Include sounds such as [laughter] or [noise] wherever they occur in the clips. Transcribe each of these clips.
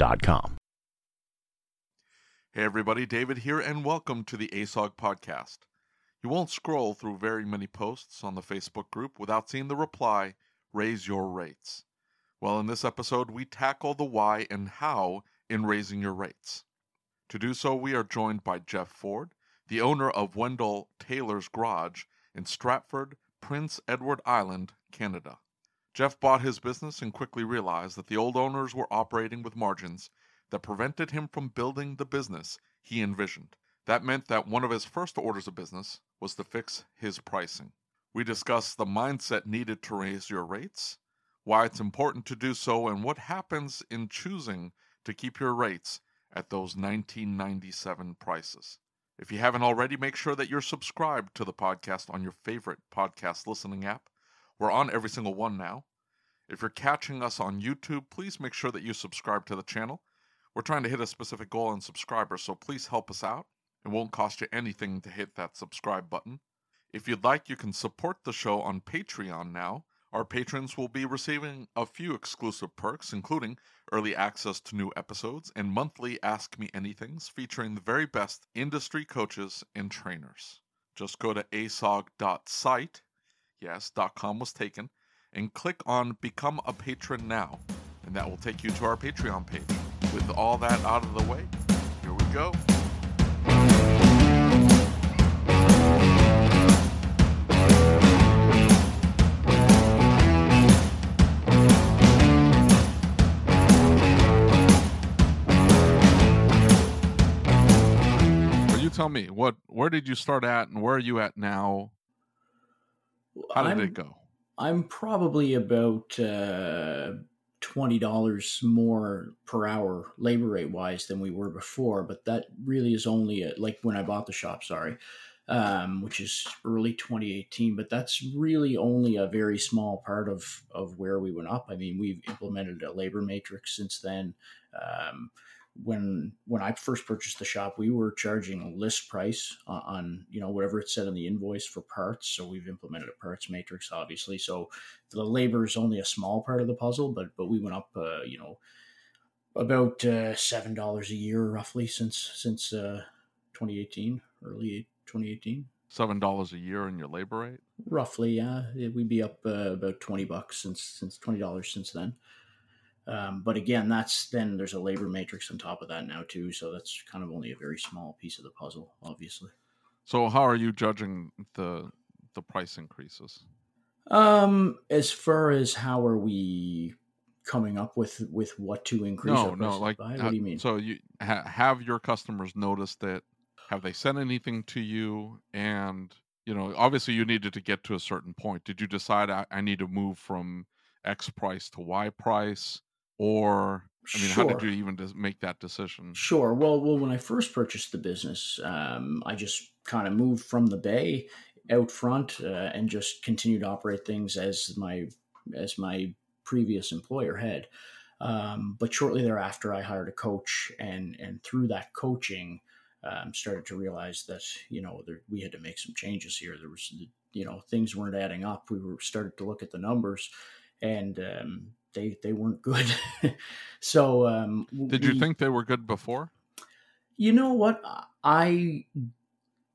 Getshopware.com. Hey everybody, David here, and welcome to the ASOG podcast. You won't scroll through very many posts on the Facebook group without seeing the reply, Raise Your Rates. Well, in this episode, we tackle the why and how in raising your rates. To do so, we are joined by Jeff Ford, the owner of Wendell Taylor's Garage in Stratford, Prince Edward Island, Canada. Jeff bought his business and quickly realized that the old owners were operating with margins that prevented him from building the business he envisioned. That meant that one of his first orders of business was to fix his pricing. We discuss the mindset needed to raise your rates, why it's important to do so, and what happens in choosing to keep your rates at those 1997 prices. If you haven't already, make sure that you're subscribed to the podcast on your favorite podcast listening app. We're on every single one now. If you're catching us on YouTube, please make sure that you subscribe to the channel we're trying to hit a specific goal in subscribers, so please help us out. It won't cost you anything to hit that subscribe button. If you'd like, you can support the show on Patreon now. Our patrons will be receiving a few exclusive perks, including early access to new episodes and monthly Ask Me Anythings featuring the very best industry coaches and trainers. Just go to asog.site, yes, .com was taken, and click on Become a Patron Now, and that will take you to our Patreon page. With all that out of the way, here we go. You tell me what where did you start at and where are you at now how did I'm, it go I'm probably about uh, twenty dollars more per hour labor rate wise than we were before, but that really is only a, like when I bought the shop. Sorry, um, which is early 2018. But that's really only a very small part of of where we went up. I mean, we've implemented a labor matrix since then. Um, when when I first purchased the shop, we were charging a list price on, on, you know whatever it said on the invoice for parts. So we've implemented a parts matrix, obviously. So the labor is only a small part of the puzzle, but but we went up, uh, you know, about uh, seven dollars a year roughly since since uh, 2018, early 2018. seven dollars a year in your labor rate Roughly, yeah, we'd be up uh, about twenty bucks since since twenty dollars since then. Um, but again, that's then there's a labor matrix on top of that now too, so that's kind of only a very small piece of the puzzle, obviously. so how are you judging the the price increases Um, as far as how are we coming up with with what to increase? no no like by? what do you mean? so you ha- have your customers noticed it have they sent anything to you and you know obviously you needed to get to a certain point did you decide i, I need to move from x price to y price or i mean how did you even make that decision Sure. Well, well, when I first purchased the business, um, I just kind of moved from the bay out front uh, and just continued to operate things as my as my previous employer had. Um, but shortly thereafter, I hired a coach, and and through that coaching, um, started to realize that you know there, we had to make some changes here. There was you know things weren't adding up. We were started to look at the numbers, and um, they they weren't good. [laughs] so um, did you think they were good before? You know what I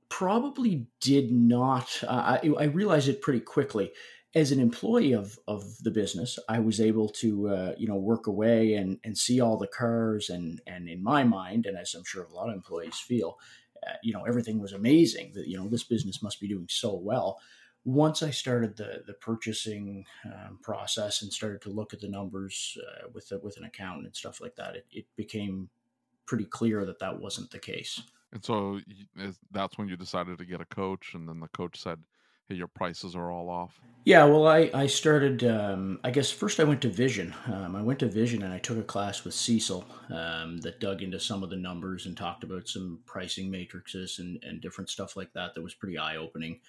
probably did not. Uh, I, I realized it pretty quickly as an employee of of the business, I was able to uh, you know work away and and see all the cars and and in my mind, and as I'm sure a lot of employees feel, uh, you know everything was amazing. That you know this business must be doing so well. Once I started the the purchasing um, process and started to look at the numbers uh, with the, with an accountant and stuff like that, it, it became pretty clear that that wasn't the case. And so that's when you decided to get a coach, and then the coach said, hey, your prices are all off? Yeah, well, I, I started, um, I guess first I went to Vision. Um, I went to Vision and I took a class with Cecil um, that dug into some of the numbers and talked about some pricing matrices and, and different stuff like that that was pretty eye opening.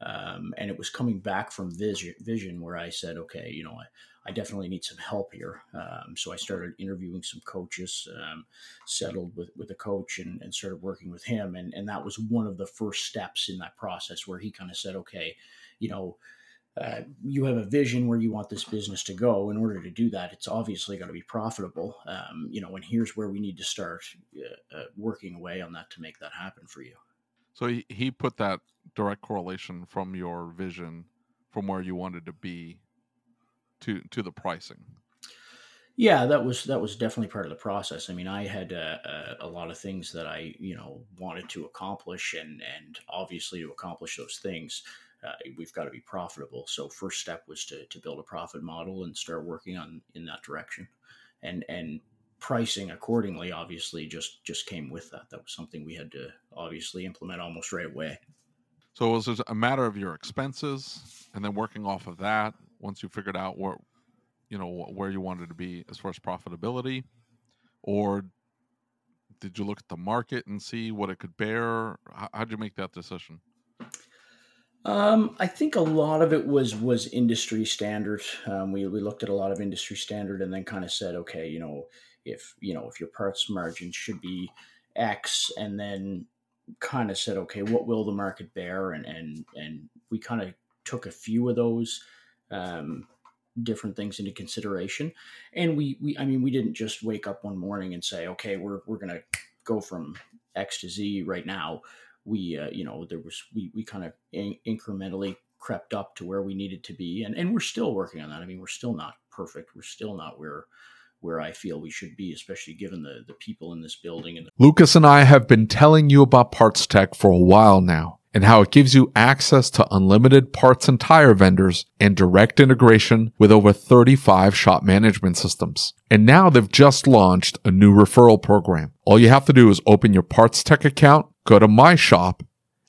Um, and it was coming back from Vision, Vision where I said, okay, you know, I, I definitely need some help here. Um, so I started interviewing some coaches, um, settled with, with a coach and, and started working with him. And, and that was one of the first steps in that process where he kind of said, okay, you know, uh, you have a vision where you want this business to go. In order to do that, it's obviously going to be profitable. Um, you know, and here's where we need to start uh, uh, working away on that to make that happen for you. So he, he put that direct correlation from your vision from where you wanted to be to to the pricing. Yeah, that was that was definitely part of the process. I mean, I had uh, uh, a lot of things that I you know wanted to accomplish, and and obviously to accomplish those things, uh, we've got to be profitable. So first step was to to build a profit model and start working on in that direction, and and pricing accordingly. Obviously, just just came with that. That was something we had to obviously implement almost right away. So was it a matter of your expenses and then working off of that once you figured out what you know where you wanted to be as far as profitability? Or did you look at the market and see what it could bear? How did you make that decision? Um, I think a lot of it was was industry standard. Um, we we looked at a lot of industry standard and then kind of said, okay, you know, if you know if your parts margin should be X, and then kind of said, okay, what will the market bear, and and and we kind of took a few of those um, different things into consideration. And we, we, I mean, we didn't just wake up one morning and say, okay, we're, we're to go from X to Z right now. We, uh, you know, there was, we, we kind of in- incrementally crept up to where we needed to be. And, and we're still working on that. I mean, we're still not perfect. We're still not where, where I feel we should be, especially given the, the people in this building. And the- Lucas and I have been telling you about Parts Tech for a while now and how it gives you access to unlimited parts and tire vendors and direct integration with over 35 shop management systems. And now they've just launched a new referral program. All you have to do is open your Parts Tech account, go to My Shop,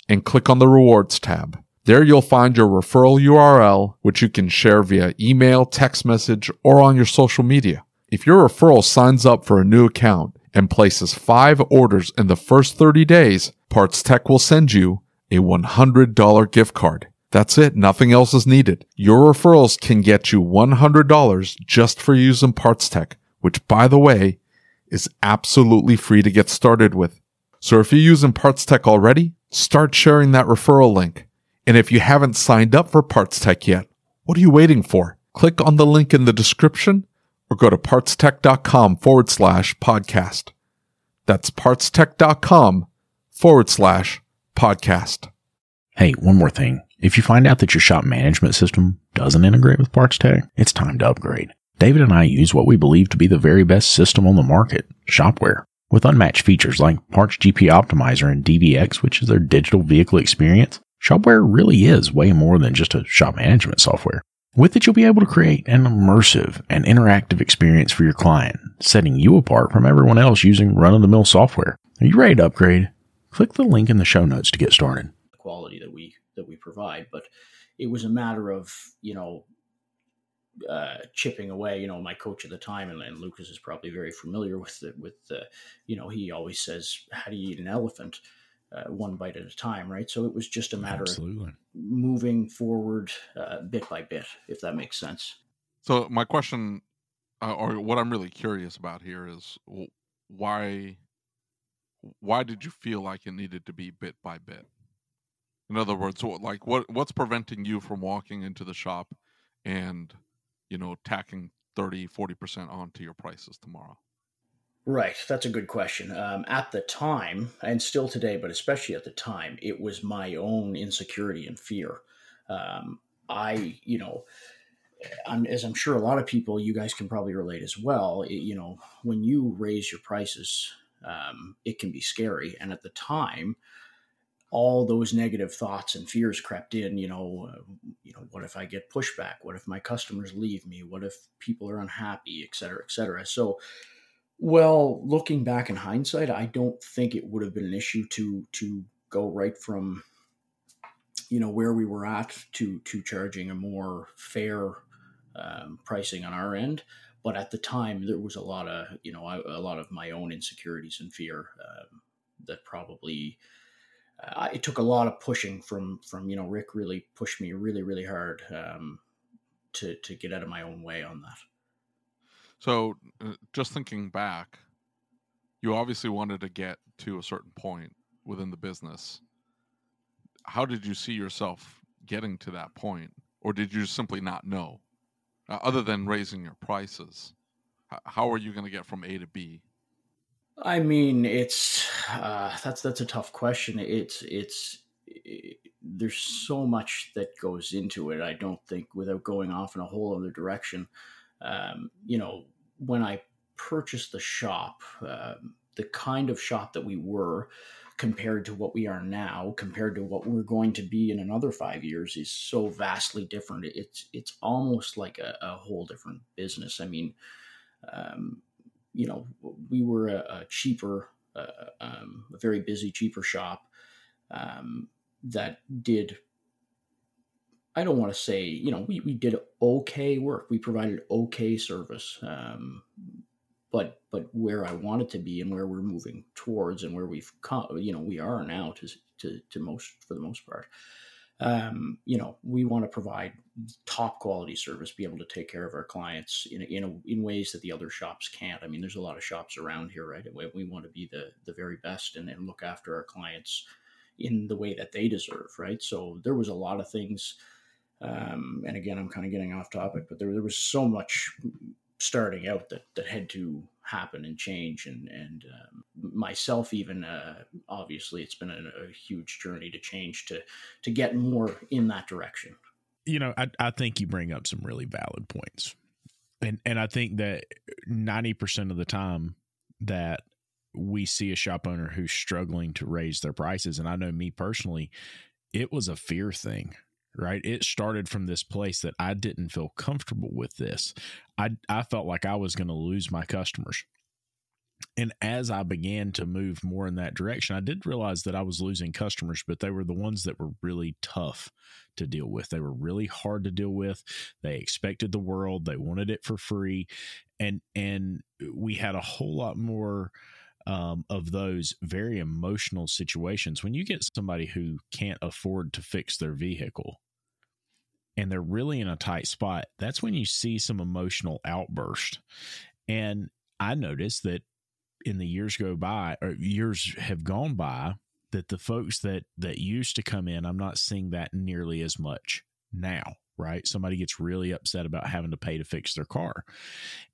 and click on the Rewards tab. There you'll find your referral URL, which you can share via email, text message, or on your social media. If your referral signs up for a new account and places five orders in the first 30 days, Parts Tech will send you a $100 gift card. That's it. Nothing else is needed. Your referrals can get you $100 just for using Parts Tech, which by the way, is absolutely free to get started with. So if you're using Parts Tech already, start sharing that referral link. And if you haven't signed up for Parts Tech yet, what are you waiting for? Click on the link in the description or go to partstech.com forward slash podcast. That's partstech.com forward slash podcast. Hey, one more thing. If you find out that your shop management system doesn't integrate with Parts Tech, it's time to upgrade. David and I use what we believe to be the very best system on the market, Shopware. With unmatched features like Parts GP Optimizer and DVX, which is their digital vehicle experience, Shopware really is way more than just a shop management software. With it, you'll be able to create an immersive and interactive experience for your client, setting you apart from everyone else using run of the mill software. Are you ready to upgrade? Click the link in the show notes to get started. Quality that we that we provide, but it was a matter of you know uh, chipping away. You know, my coach at the time, and, and Lucas is probably very familiar with it. With the, you know, he always says, "How do you eat an elephant?" Uh, one bite at a time, right? So it was just a matter Absolutely. of moving forward uh, bit by bit, if that makes sense. So my question uh, or what I'm really curious about here is why why did you feel like it needed to be bit by bit? In other words, like what what's preventing you from walking into the shop and you know tacking 30 40% onto your prices tomorrow? Right, that's a good question. Um, at the time, and still today, but especially at the time, it was my own insecurity and fear. Um, I, you know, I'm, as I'm sure a lot of people, you guys can probably relate as well. It, you know, when you raise your prices, um, it can be scary. And at the time, all those negative thoughts and fears crept in. You know, uh, you know, what if I get pushback? What if my customers leave me? What if people are unhappy, et cetera, et cetera? So, well, looking back in hindsight, I don't think it would have been an issue to to go right from you know where we were at to to charging a more fair um, pricing on our end. But at the time, there was a lot of you know a, lot of my own insecurities and fear um, that probably uh, it took a lot of pushing from from you know Rick really pushed me really really hard um, to to get out of my own way on that. So, uh, just thinking back, you obviously wanted to get to a certain point within the business. How did you see yourself getting to that point, or did you simply not know? uh, other than raising your prices? How are you going to get from A to B? I mean, it's uh, that's that's a tough question. It's it's it, there's so much that goes into it. I don't think without going off in a whole other direction. Um, you know, when I purchased the shop, um, the kind of shop that we were, compared to what we are now, compared to what we're going to be in another five years, is so vastly different. It's it's almost like a, a whole different business. I mean, um, you know, we were a, a cheaper, uh, um, a very busy, cheaper shop um, that did. I don't want to say, you know, we, we did okay work. We provided okay service. Um, but but where I wanted to be and where we're moving towards and where we've come, you know, we are now to to, to most for the most part. Um, you know, we want to provide top quality service, be able to take care of our clients in in, a, in ways that the other shops can't. I mean, there's a lot of shops around here, right? We, we want to be the the very best and, and look after our clients in the way that they deserve, right? So there was a lot of things. Um, and again, I'm kind of getting off topic, but there, there was so much starting out that that had to happen and change and and um, myself even uh, obviously it's been a, a, huge journey to change to to get more in that direction. You know I, I think you bring up some really valid points. And and i think that 90% of the time that we see a shop owner who's struggling to raise their prices and i know me personally it was a fear thing right? It started from this place that I didn't feel comfortable with this. I I felt like I was going to lose my customers. And as I began to move more in that direction, I did realize that I was losing customers, but they were the ones that were really tough to deal with. They were really hard to deal with. They expected the world, they wanted it for free. And and we had a whole lot more um, of those very emotional situations when you get somebody who can't afford to fix their vehicle and they're really in a tight spot that's when you see some emotional outburst. And i noticed that in the years go by or years have gone by that the folks that that used to come in i'm not seeing that nearly as much now right? Somebody gets really upset about having to pay to fix their car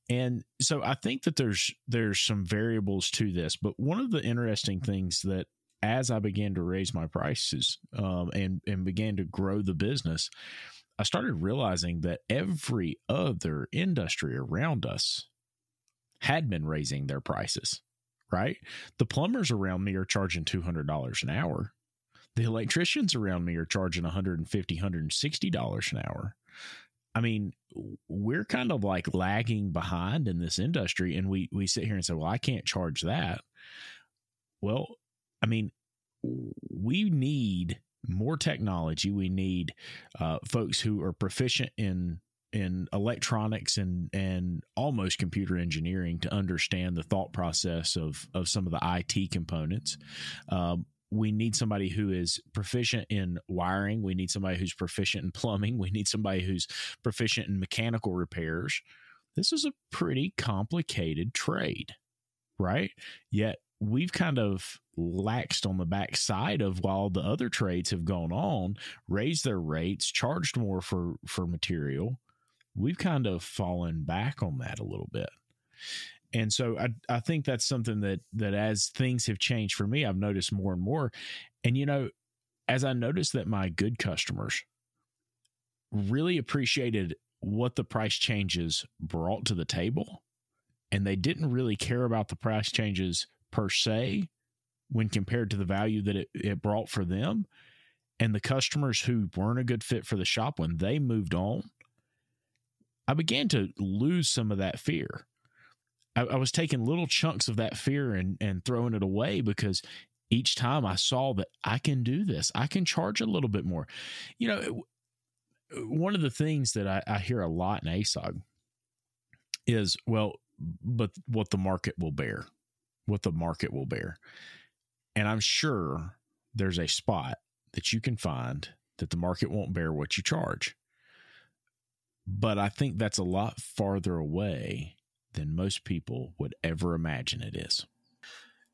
and so I think that there's there's some variables to this, but one of the interesting things that as I began to raise my prices um, and and began to grow the business, I started realizing that every other industry around us had been raising their prices. Right, the plumbers around me are charging two hundred dollars an hour. The electricians around me are charging 150 $160 an hour. I mean, we're kind of like lagging behind in this industry, and we we sit here and say, "Well, I can't charge that." Well, I mean, we need more technology. We need uh, folks who are proficient in in electronics and and almost computer engineering to understand the thought process of of some of the IT components. Um, we need somebody who is proficient in wiring. We need somebody who's proficient in plumbing. We need somebody who's proficient in mechanical repairs. this is a pretty complicated trade, right? Yet we've kind of laxed on the backside of while the other trades have gone on, raised their rates, charged more for for material. We've kind of fallen back on that a little bit. And so I, I think that's something that that as things have changed for me, I've noticed more and more. And you know, as I noticed that my good customers really appreciated what the price changes brought to the table, and they didn't really care about the price changes per se when compared to the value that it, it brought for them. And the customers who weren't a good fit for the shop when they moved on, I began to lose some of that fear. I, I was taking little chunks of that fear and, and throwing it away because each time I saw that I can do this, I can charge a little bit more. You know, one of the things that I, I hear a lot in ASOG is, well, but what the market will bear, what the market will bear. And I'm sure there's a spot that you can find that the market won't bear what you charge. But I think that's a lot farther away than most people would ever imagine it is.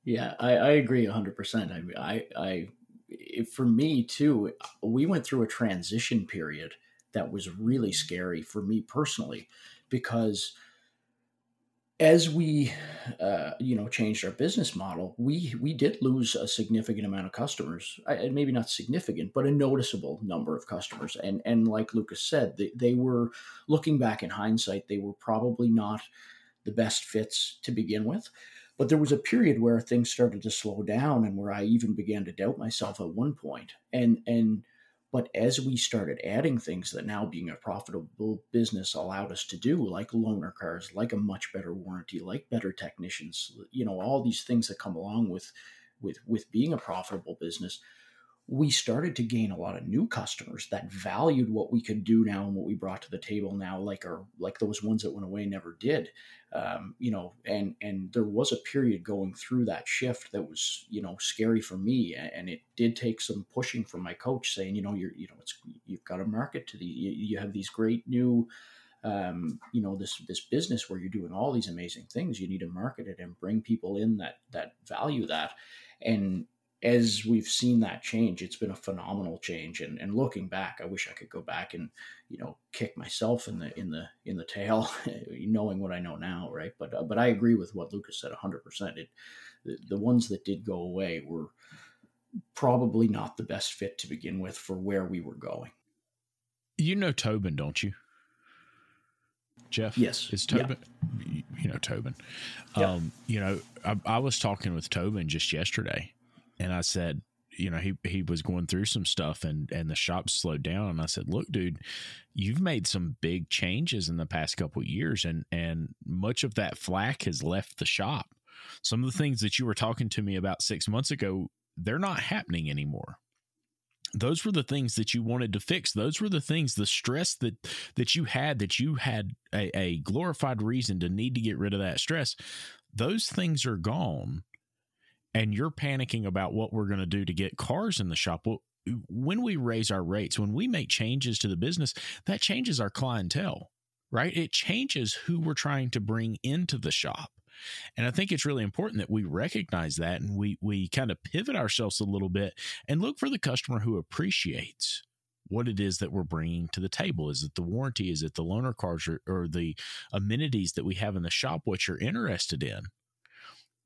Yeah, I, I agree 100%. I, I, I, for me too, we went through a transition period that was really scary for me personally because as we uh, you know changed our business model we we did lose a significant amount of customers I, maybe not significant but a noticeable number of customers and and like lucas said they, they were looking back in hindsight they were probably not the best fits to begin with but there was a period where things started to slow down and where i even began to doubt myself at one point. and and but as we started adding things that now being a profitable business allowed us to do, like loaner cars, like a much better warranty, like better technicians, you know, all these things that come along with with with being a profitable business, we started to gain a lot of new customers that valued what we could do now and what we brought to the table now, like our like those ones that went away never did. Um, you know, and and there was a period going through that shift that was you know scary for me, and it did take some pushing from my coach saying, you know, you're you know it's you've got to market to the you, you have these great new um, you know this this business where you're doing all these amazing things you need to market it and bring people in that that value that and as we've seen that change, it's been a phenomenal change. And, and looking back, I wish I could go back and you know kick myself in the in the in the tail, [laughs] knowing what I know now, right? But uh, but I agree with what Lucas said, hundred percent. It the, the ones that did go away were probably not the best fit to begin with for where we were going. You know Tobin, don't you? Jeff? Yes. Is Tobin? Yeah. You know Tobin. Um, you know, I, I was talking with Tobin just yesterday and I said, you know, he he was going through some stuff and and the shop slowed down and I said, "Look, dude, you've made some big changes in the past couple years and and much of that flack has left the shop. Some of the things that you were talking to me about 6 months ago, they're not happening anymore." Those were the things that you wanted to fix. Those were the things, the stress that that you had, that you had a, a glorified reason to need to get rid of that stress. Those things are gone and you're panicking about what we're going to do to get cars in the shop. Well, when we raise our rates, when we make changes to the business, that changes our clientele, right? It changes who we're trying to bring into the shop. And I think it's really important that we recognize that and we we kind of pivot ourselves a little bit and look for the customer who appreciates what it is that we're bringing to the table. Is it the warranty? Is it the loaner cars or, or the amenities that we have in the shop? What you're interested in?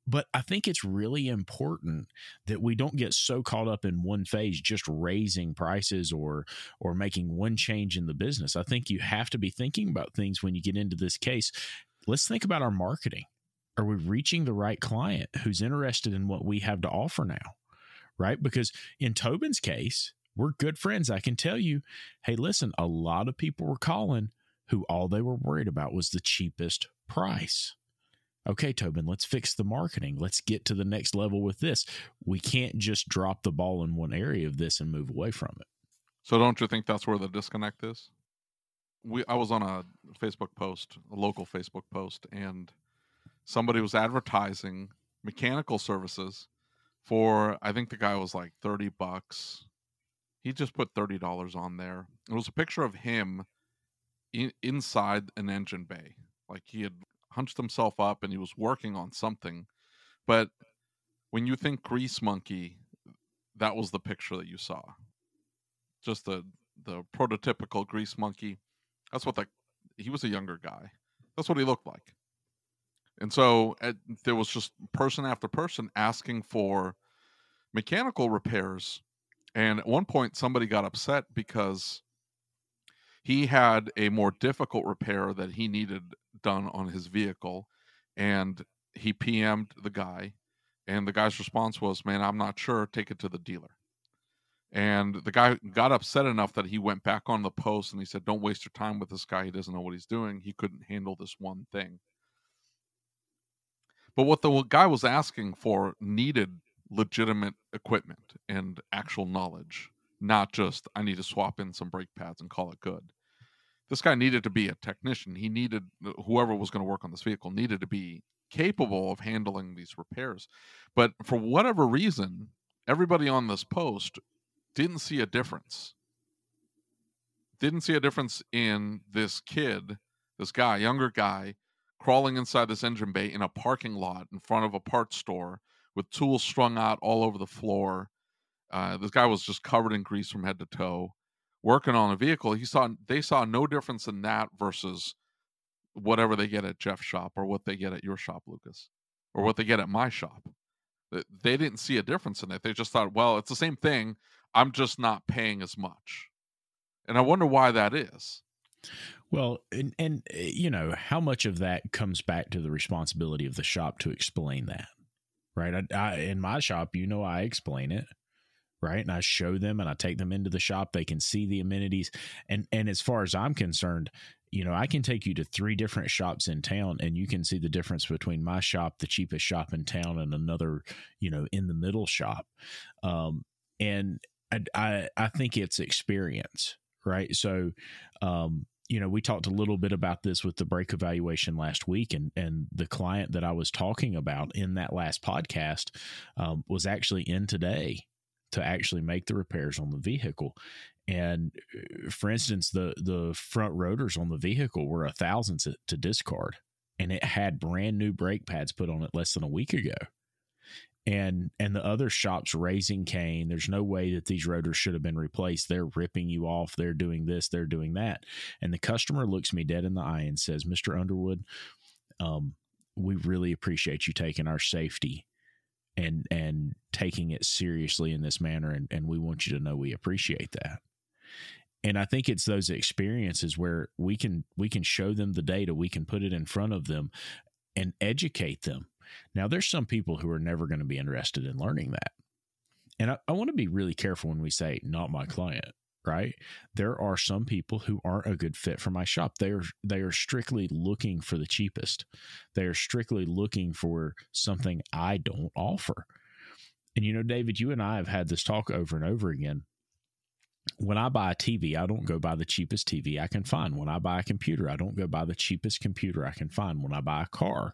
But I think it's really important that we don't get so caught up in one phase, just raising prices or or making one change in the business. I think you have to be thinking about things when you get into this case. Let's think about our marketing. Are we reaching the right client who's interested in what we have to offer now? Right? Because in Tobin's case, we're good friends. I can tell you, hey, listen, a lot of people were calling who all they were worried about was the cheapest price okay, Tobin, let's fix the marketing. Let's get to the next level with this. We can't just drop the ball in one area of this and move away from it. So don't you think that's where the disconnect is? We I was on a Facebook post, a local Facebook post, and somebody was advertising mechanical services for I think the guy was like 30 bucks. He just put $30 on there. It was a picture of him in, inside an engine bay like he had hunched himself up and he was working on something. But when you think grease monkey, that was the picture that you saw. Just the the prototypical grease monkey. That's what the he was a younger guy. That's what he looked like. And so at, there was just person after person asking for mechanical repairs. And at one point, somebody got upset because he had a more difficult repair that he needed done on his vehicle. And he PM'd the guy. And the guy's response was, Man, I'm not sure. Take it to the dealer. And the guy got upset enough that he went back on the post and he said, Don't waste your time with this guy. He doesn't know what he's doing. He couldn't handle this one thing. But what the guy was asking for needed legitimate equipment and actual knowledge, not just, I need to swap in some brake pads and call it good. This guy needed to be a technician. He needed, whoever was going to work on this vehicle needed to be capable of handling these repairs. But for whatever reason, everybody on this post didn't see a difference. Didn't see a difference in this kid, this guy, younger guy, crawling inside this engine bay in a parking lot in front of a parts store with tools strung out all over the floor. Uh, this guy was just covered in grease from head to toe, working on a vehicle. He saw they saw no difference in that versus whatever they get at Jeff's shop or what they get at your shop, Lucas, or what they get at my shop. They didn't see a difference in it. They just thought, well, it's the same thing. I'm just not paying as much. And I wonder why that is. Well, and, and eh, you know, how much of that comes back to the responsibility of the shop to explain that, right? I, I, in my shop, you know, I explain it, right? And I show them and I take them into the shop. They can see the amenities. And, and as far as I'm concerned, you know, I can take you to three different shops in town and you can see the difference between my shop, the cheapest shop in town, and another, you know, in the middle shop. Um, and I, I, I think it's experience, right? So, um, you know, we talked a little bit about this with the brake evaluation last week, and and the client that I was talking about in that last podcast um, was actually in today to actually make the repairs on the vehicle. And uh, for instance, the the front rotors on the vehicle were a thousand to, to discard, and it had brand new brake pads put on it less than a week ago. And and the other shops raising Cain there's no way that these rotors should have been replaced. They're ripping you off. They're doing this. They're doing that. And the customer looks me dead in the eye and says mr underwood um, we really appreciate you taking our safety and and taking it seriously in this manner and, and we want you to know we appreciate that. And i think it's those experiences where we can we can show them the data we can put it in front of them and educate them. Now, there's some people who are never going to be interested in learning that. And I, I want to be really careful when we say, not my client, right? There are some people who aren't a good fit for my shop. They are they are strictly looking for the cheapest. They are strictly looking for something I don't offer. And you know, David, you and I have had this talk over and over again. When I buy a TV, I don't go buy the cheapest TV I can find. When I buy a computer, I don't go buy the cheapest computer I can find. When I buy a car,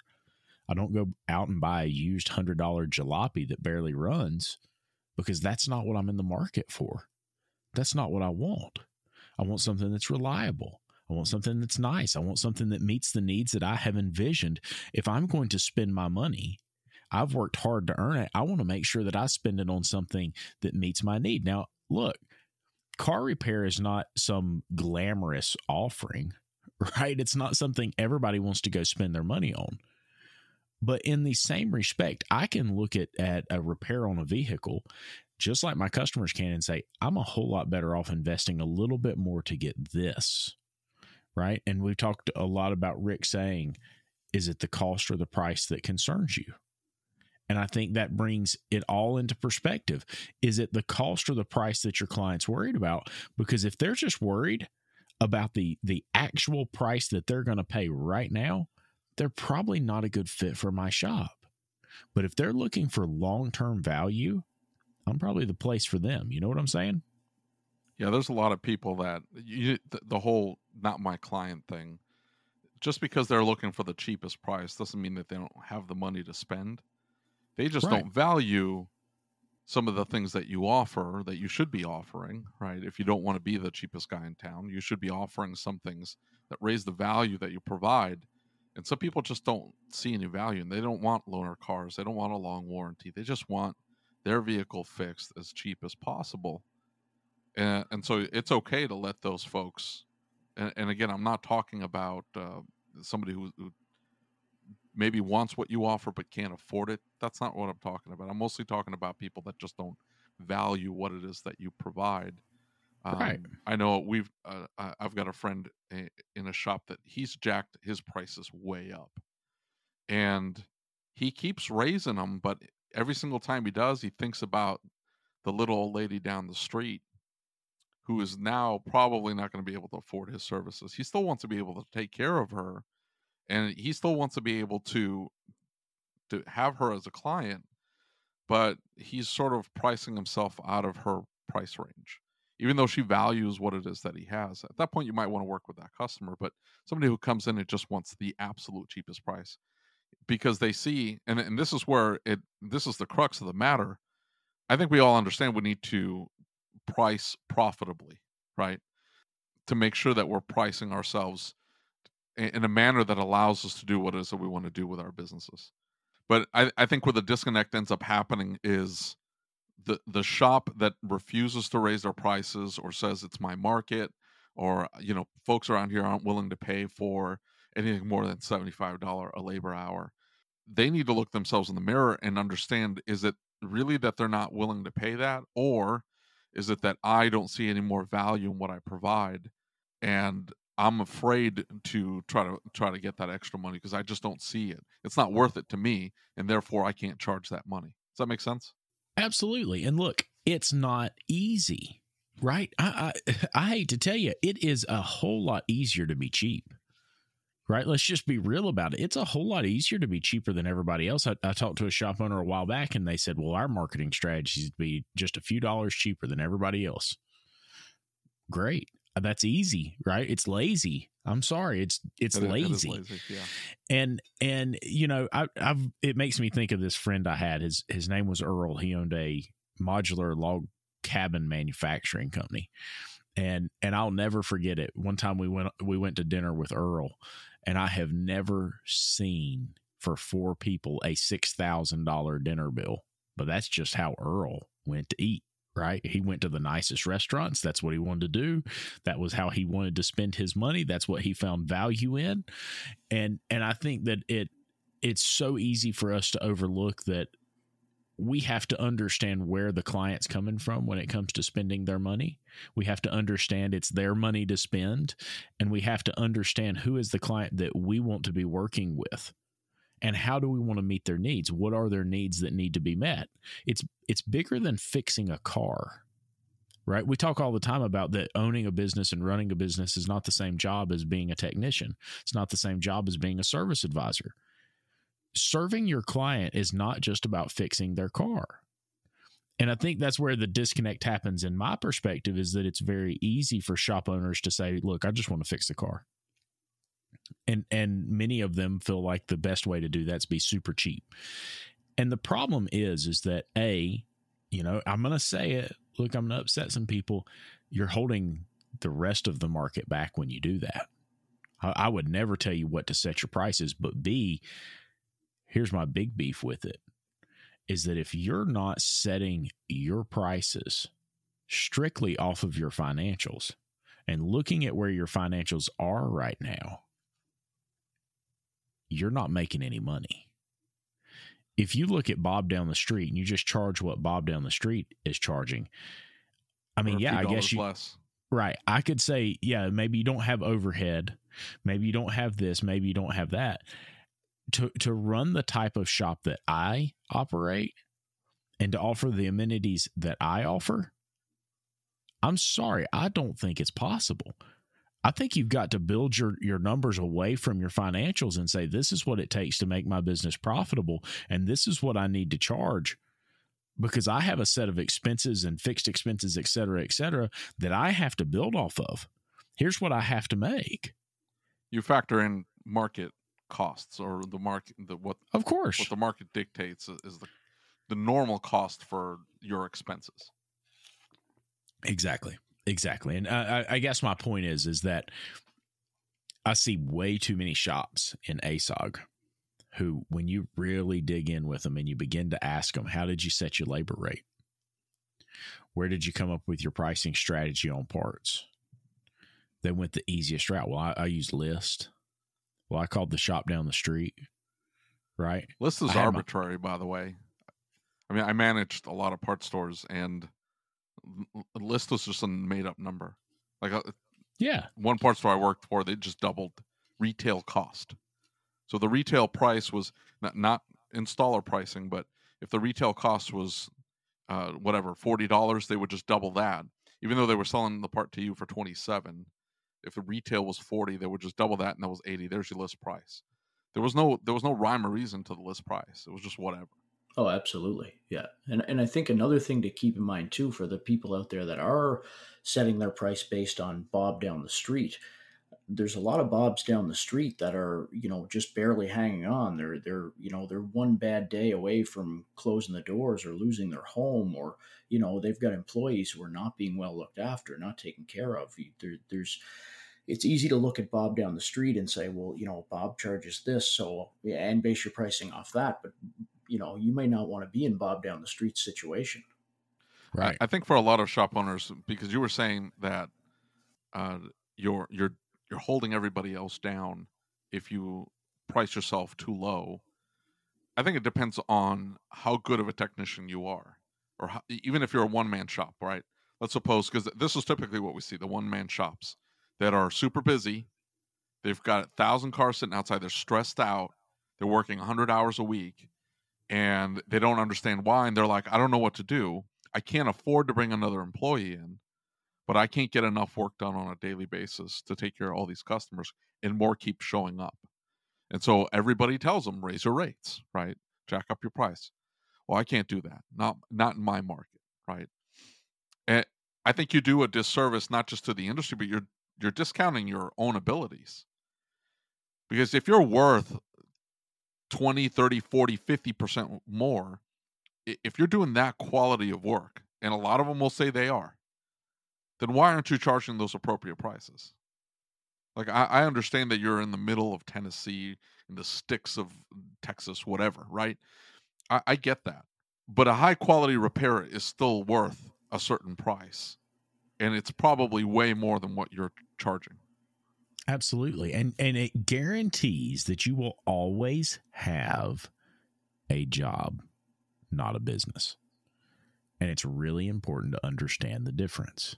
I don't go out and buy a used $100 jalopy that barely runs because that's not what I'm in the market for. That's not what I want. I want something that's reliable. I want something that's nice. I want something that meets the needs that I have envisioned. If I'm going to spend my money, I've worked hard to earn it. I want to make sure that I spend it on something that meets my need. Now, look, car repair is not some glamorous offering, [laughs] right? It's not something everybody wants to go spend their money on. But in the same respect, I can look at, at a repair on a vehicle just like my customers can and say, I'm a whole lot better off investing a little bit more to get this. Right. And we've talked a lot about Rick saying, is it the cost or the price that concerns you? And I think that brings it all into perspective. Is it the cost or the price that your client's worried about? Because if they're just worried about the the actual price that they're going to pay right now, they're probably not a good fit for my shop. But if they're looking for long term value, I'm probably the place for them. You know what I'm saying? Yeah, there's a lot of people that you, the, the whole not my client thing, just because they're looking for the cheapest price doesn't mean that they don't have the money to spend. They just right. don't value some of the things that you offer that you should be offering, right? If you don't want to be the cheapest guy in town, you should be offering some things that raise the value that you provide And some people just don't see any value and they don't want loaner cars. They don't want a long warranty. They just want their vehicle fixed as cheap as possible. And, and so it's okay to let those folks. And, and again, I'm not talking about uh, somebody who, who maybe wants what you offer but can't afford it. That's not what I'm talking about. I'm mostly talking about people that just don't value what it is that you provide. Um, Right. I know we've. Uh, I've got a friend in a shop that he's jacked his prices way up, and he keeps raising them. But every single time he does, he thinks about the little old lady down the street who is now probably not going to be able to afford his services. He still wants to be able to take care of her, and he still wants to be able to to have her as a client, but he's sort of pricing himself out of her price range. Even though she values what it is that he has, at that point you might want to work with that customer. But somebody who comes in and just wants the absolute cheapest price, because they see, and and this is where it this is the crux of the matter. I think we all understand we need to price profitably, right? To make sure that we're pricing ourselves in a manner that allows us to do what it is that we want to do with our businesses. But I, I think where the disconnect ends up happening is the the shop that refuses to raise their prices or says it's my market or you know folks around here aren't willing to pay for anything more than $75 a labor hour they need to look themselves in the mirror and understand is it really that they're not willing to pay that or is it that I don't see any more value in what I provide and I'm afraid to try to try to get that extra money because I just don't see it. It's not worth it to me and therefore I can't charge that money. Does that make sense? Absolutely. And look, it's not easy, right? I, I [laughs] I hate to tell you, it is a whole lot easier to be cheap. Right? Let's just be real about it. It's a whole lot easier to be cheaper than everybody else. I, I talked to a shop owner a while back and they said, well, our marketing strategy is to be just a few dollars cheaper than everybody else. Great. Uh, that's easy, right? It's lazy. I'm sorry. It's it's It is- it is lazy lazy, Yeah. and and you know I, I've it makes me think of this friend I had. His his name was Earl. He owned a modular log cabin manufacturing company, and and I'll never forget it. One time we went we went to dinner with Earl, and I have never seen for four people a six thousand dollar dinner bill. But that's just how Earl went to eat. Right. He went to the nicest restaurants. That's what he wanted to do. That was how he wanted to spend his money. That's what he found value in and and I think that it it's so easy for us to overlook that we have to understand where the client's coming from when it comes to spending their money. We have to understand it's their money to spend and we have to understand who is the client that we want to be working with. And how do we want to meet their needs? What are their needs that need to be met? It's it's bigger than fixing a car right? We talk all the time about that owning a business and running a business is not the same job as being a technician. It's not the same job as being a service advisor. Serving your client is not just about fixing their car. And I think that's where the disconnect happens in my perspective is that it's very easy for shop owners to say, "Look, I just want to fix the car." And and many of them feel like the best way to do that's be super cheap. And the problem is is that a, you know, I'm going to say it, look, I'm going to upset some people. You're holding the rest of the market back when you do that. I, I would never tell you what to set your prices, but B, here's my big beef with it is that if you're not setting your prices strictly off of your financials and looking at where your financials are right now, you're not making any money. If you look at Bob down the street and you just charge what Bob down the street is charging, I mean, yeah, I guess you less. Right. I could say, yeah, maybe you don't have overhead. Maybe you don't have this. Maybe you don't have that. To to run the type of shop that I operate and to offer the amenities that I offer, I'm sorry, I don't think it's possible. I think you've got to build your your numbers away from your financials and say this is what it takes to make my business profitable and this is what I need to charge because I have a set of expenses and fixed expenses, et cetera, et cetera, that I have to build off of. Here's what I have to make. You factor in market costs or the market the what Of course. what the market dictates is- the the normal cost for your expenses. Exactly. Exactly. And I, I I guess my point is, is that I see way too many shops in ASOG who, when you really dig in with them and you begin to ask them, how did you set your labor rate? Where did you come up with your pricing strategy on parts? They went the easiest route. Well, I, I used List. Well, I called the shop down the street. Right. List is had my- arbitrary, by the way. I mean, I managed a lot of part stores, and list was just a made up number. Like uh, Yeah. one part store I worked for, they just doubled retail cost. So the retail price was not, not installer pricing, but if the retail cost was uh, whatever forty dollars, they would just double that. Even though they were selling the part to you for twenty seven, if the retail was forty, they would just double that, and that was eighty. There's your list price. There was no there was no rhyme or reason to the list price. It was just whatever. Oh, absolutely. Yeah. And and I think another thing to keep in mind too for the people out there that are setting their price based on Bob down the street, there's a lot of Bobs down the street that are, you know, just barely hanging on. They're they're, you know, they're one bad day away from closing the doors or losing their home or, you know, they've got employees who are not being well looked after, not taken care of. There, there's it's easy to look at Bob down the street and say, well, you know, Bob charges this, so yeah, and base your pricing off that. But you know, you may not want to be in Bob down the street situation. I- Right. I, think for a lot of shop owners, because you were saying that uh, you're you're you're holding everybody else down if you price yourself too low. I think it depends on how good of a technician you are, or how, even if you're a one man shop, right? Let's suppose because this is typically what we see: the one man shops that are super busy. They've got a thousand cars sitting outside. They're stressed out. They're working hundred hours a week, and they don't understand why. And they're like, I don't know what to do. I can't afford to bring another employee in, but I can't get enough work done on a daily basis to take care of all these customers, and more keep showing up. And so everybody tells them raise your rates, right? Jack up your price. Well, I can't do that. Not not in my market, right? And I think you do a disservice not just to the industry, but you're you're discounting your own abilities. Because if you're worth 20, 30, 40, 50% more, if you're doing that quality of work, and a lot of them will say they are, then why aren't you charging those appropriate prices? Like I, I understand that you're in the middle of Tennessee, in the sticks of Texas, whatever, right? I, I get that. But a high quality repair is still worth a certain price. And it's probably way more than what you're charging. Absolutely. And and it guarantees that you will always have a job, not a business. And it's really important to understand the difference.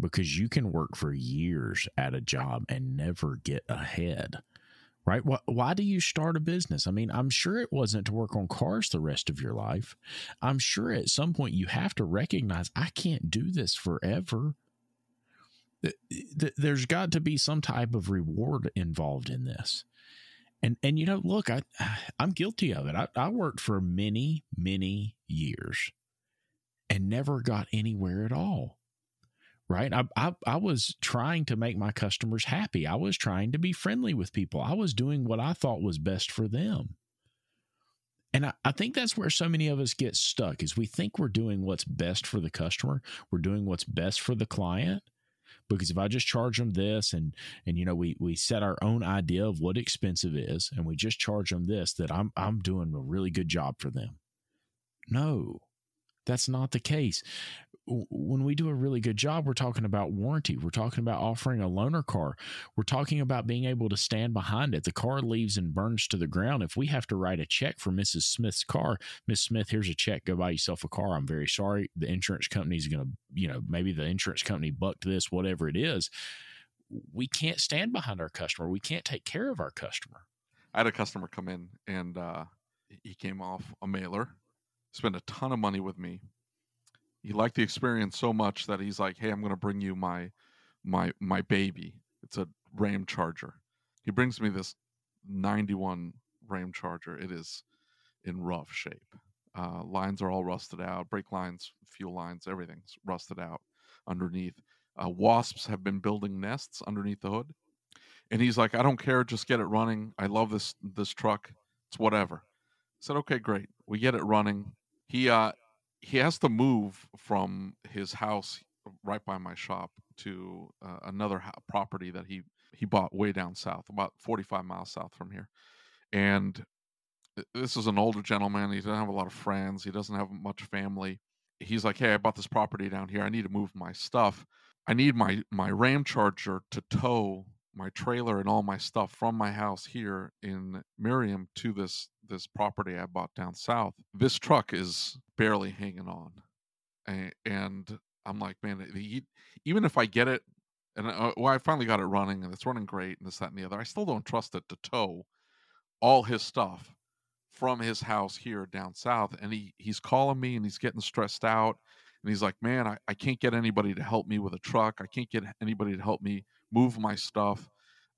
Because you can work for years at a job and never get ahead. Right? Why, why do you start a business? I mean, I'm sure it wasn't to work on cars the rest of your life. I'm sure at some point you have to recognize I can't do this forever th- th- there's got to be some type of reward involved in this. And and you know, look, I I'm guilty of it. I, I worked for many many years and never got anywhere at all. Right? I, I I was trying to make my customers happy. I was trying to be friendly with people. I was doing what I thought was best for them. And I, I think that's where so many of us get stuck is we think we're doing what's best for the customer. We're doing what's best for the client because if I just charge them this and and you know we we set our own idea of what expensive is and we just charge them this that I'm I'm doing a really good job for them. No. That's not the case. When we do a really good job, we're talking about warranty. We're talking about offering a loaner car. We're talking about being able to stand behind it. The car leaves and burns to the ground. If we have to write a check for Mrs. Smith's car, Miss Smith, here's a check. Go buy yourself a car. I'm very sorry. The insurance company's going to, you know, maybe the insurance company bucked this, whatever it is. We can't stand behind our customer. We can't take care of our customer. I had a customer come in and uh, he came off a mailer, spent a ton of money with me. He liked the experience so much that he's like, "Hey, I'm going to bring you my my my baby. It's a Ramcharger." He brings me this 91 Ramcharger. It is in rough shape. Uh, lines are all rusted out. Brake lines, fuel lines, everything's rusted out underneath. Uh, wasps have been building nests underneath the hood and he's like, I don't care, just get it running. I love this this truck. It's whatever. I said, okay, great. We get it running. He uh he has to move from his house right by my shop to uh, another property that he he bought way down south, about 45 miles south from here. And this is an older gentleman. He doesn't have a lot of friends. He doesn't have much family. He's like, "Hey, I bought this property down here. I need to move my stuff. I need my my Ramcharger to tow my trailer and all my stuff from my house here in Miriam to this this property I bought down south. This truck is barely hanging on, and, I'm like, man, he, even if I get it, and uh, well, I finally got it running and it's running great, and this, that, and the other. I still don't trust it to tow all his stuff from his house here down south. And he he's calling me and he's getting stressed out. And he's like, man, I, I can't get anybody to help me with a truck. I can't get anybody to help me move my stuff.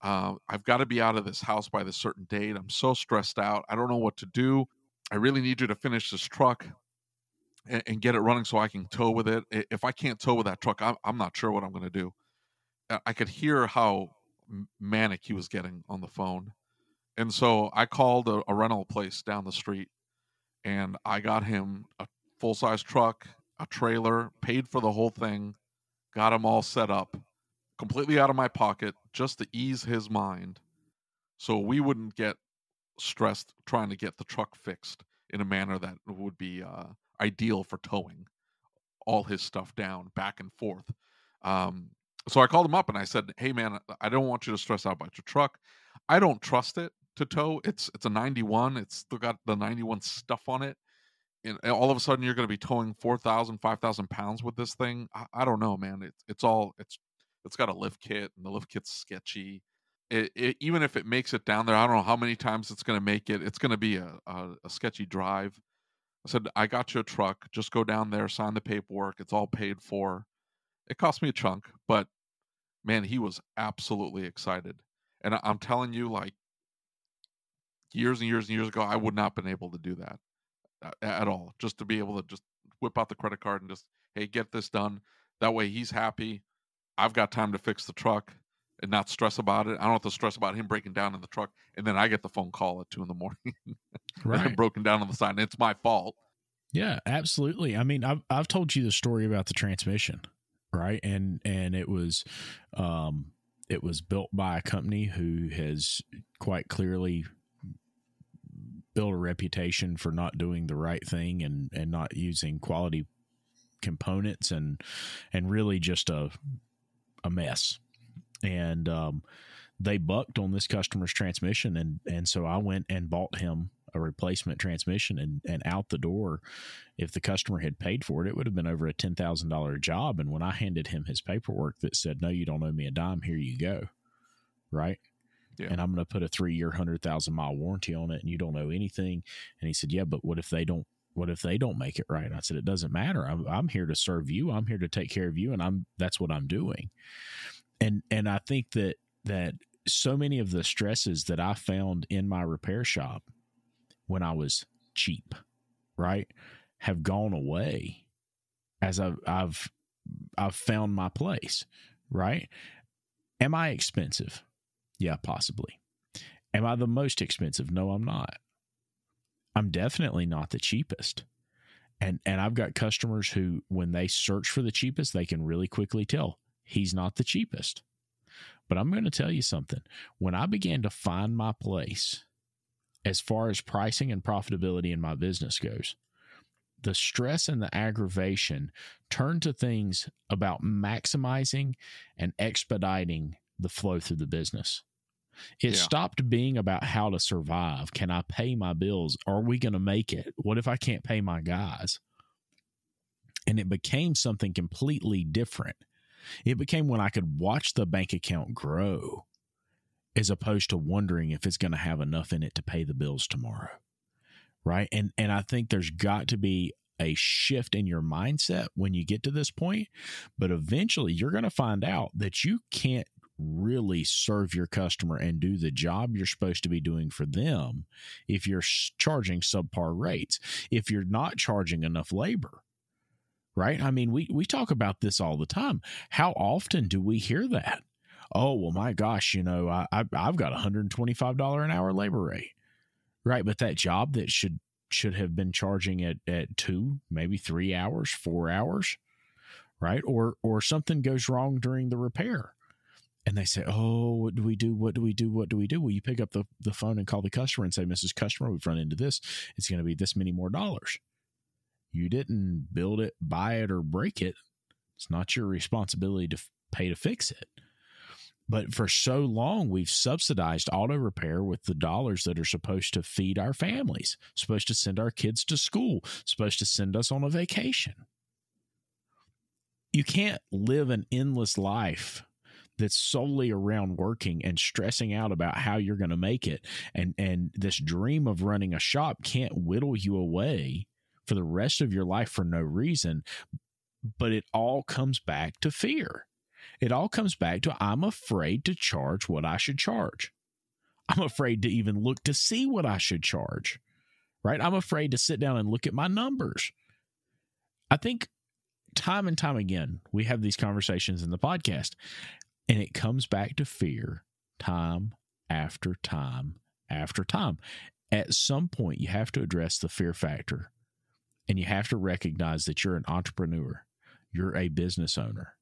Uh, I've got to be out of this house by this certain date. I'm so stressed out. I don't know what to do. I really need you to finish this truck and, and get it running so I can tow with it. If I can't tow with that truck, I'm, I'm not sure what I'm going to do. I could hear how manic he was getting on the phone. And so I called a, a rental place down the street and I got him a full size truck, a trailer, paid for the whole thing, got him all set up, completely out of my pocket, just to ease his mind so we wouldn't get stressed trying to get the truck fixed in a manner that would be uh, ideal for towing all his stuff down back and forth. Um, so I called him up and I said, "Hey man, I don't want you to stress out about your truck. I don't trust it to tow. It's it's a 91. It's still got the 91 stuff on it. And all of a sudden you're going to be towing 4,000, 5,000 pounds with this thing. I, I don't know, man. It's it's all it's it's got a lift kit and the lift kit's sketchy. It, it, even if it makes it down there, I don't know how many times it's going to make it. It's going to be a, a, a sketchy drive. I said, I got you a truck. Just go down there, sign the paperwork. It's all paid for. It cost me a chunk, but man, he was absolutely excited. And I'm telling you, like years and years and years ago, I would not have been able to do that uh, at all. Just to be able to just whip out the credit card and just, hey, get this done. That way he's happy. I've got time to fix the truck and not stress about it. I don't have to stress about him breaking down in the truck. And then I get the phone call at two in the [laughs] morning. right. broken down on the side. And it's my fault. Yeah, absolutely. I mean, I've, I've told you the story about the transmission, right? And, and it was, um, it was built by a company who has quite clearly built a reputation for not doing the right thing and, and not using quality components and, and really just a, a mess. And, um, they bucked on this customer's transmission. And and so I went and bought him a replacement transmission and and out the door. If the customer had paid for it it would have been over a $10,000 job. And when I handed him his paperwork that said no you don't owe me a dime. Here you go. Right? Yeah. and I'm going to put a 3 year 100,000 mile warranty on it and you don't owe anything. And he said yeah but what if they don't what if they don't make it right? I said, it doesn't matter. I'm, I'm here to serve you. I'm here to take care of you. And I'm, that's what I'm doing. And, and I think that that so many of the stresses that I found in my repair shop when I was cheap, right, have gone away as I've I've I've found my place, right? Am I expensive? Yeah, possibly. Am I the most expensive? No, I'm not. I'm definitely not the cheapest. And and I've got customers who when they search for the cheapest, they can really quickly tell he's not the cheapest. But I'm going to tell you something. When I began to find my place as far as pricing and profitability in my business goes, the stress and the aggravation turned to things about maximizing and expediting the flow through the business. It yeah. stopped being about how to survive. Can I pay my bills? Are we going to make it? What if I can't pay my guys? And it became something completely different. It became when I could watch the bank account grow as opposed to wondering if it's going to have enough in it to pay the bills tomorrow. Right? And and I think there's got to be a shift in your mindset when you get to this point, but eventually you're going to find out that you can't really serve your customer and do the job you're supposed to be doing for them if you're charging subpar rates, if you're not charging enough labor right? I mean, we, we talk about this all the time. How often do we hear that? Oh, well, my gosh, you know, I, I, I've got $125 an hour labor rate, right? But that job that should should have been charging at, at two, maybe three hours, four hours, right? Or or something goes wrong during the repair. And they say, "Oh, what do we do? What do we do? What do we do?" Well, you pick up the, the phone and call the customer and say, "Mrs. Customer, we've run into this. It's going to be this many more dollars." You didn't build it, buy it, or break it. It's not your responsibility to pay to fix it. But for so long, we've subsidized auto repair with the dollars that are supposed to feed our families, supposed to send our kids to school, supposed to send us on a vacation. You can't live an endless life that's solely around working and stressing out about how you're going to make it and and this dream of running a shop can't whittle you away for the rest of your life for no reason but it all comes back to fear. It all comes back to i'm afraid to charge what i should charge. I'm afraid to even look to see what i should charge right? I'm afraid to sit down and look at my numbers. I think time and time again we have these conversations in the podcast and it comes back to fear time after time after time. At some point, you have to address the fear factor and you have to recognize that you're an entrepreneur, you're a business owner.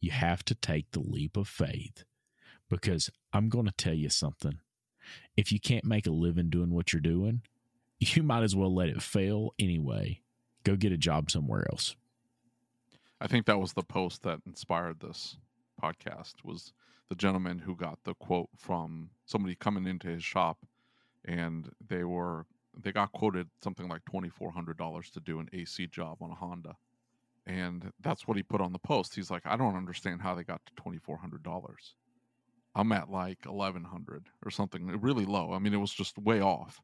You have to take the leap of faith because I'm going to tell you something. If you can't make a living doing what you're doing, you might as well let it fail anyway. Go get a job somewhere else. I think that was the post that inspired this podcast was the gentleman who got the quote from somebody coming into his shop and they were they got quoted something like $2400 to do an AC job on a Honda. And that's what he put on the post. He's like, I don't understand how they got to $2400. I'm at like 1100 or something really low. I mean, it was just way off.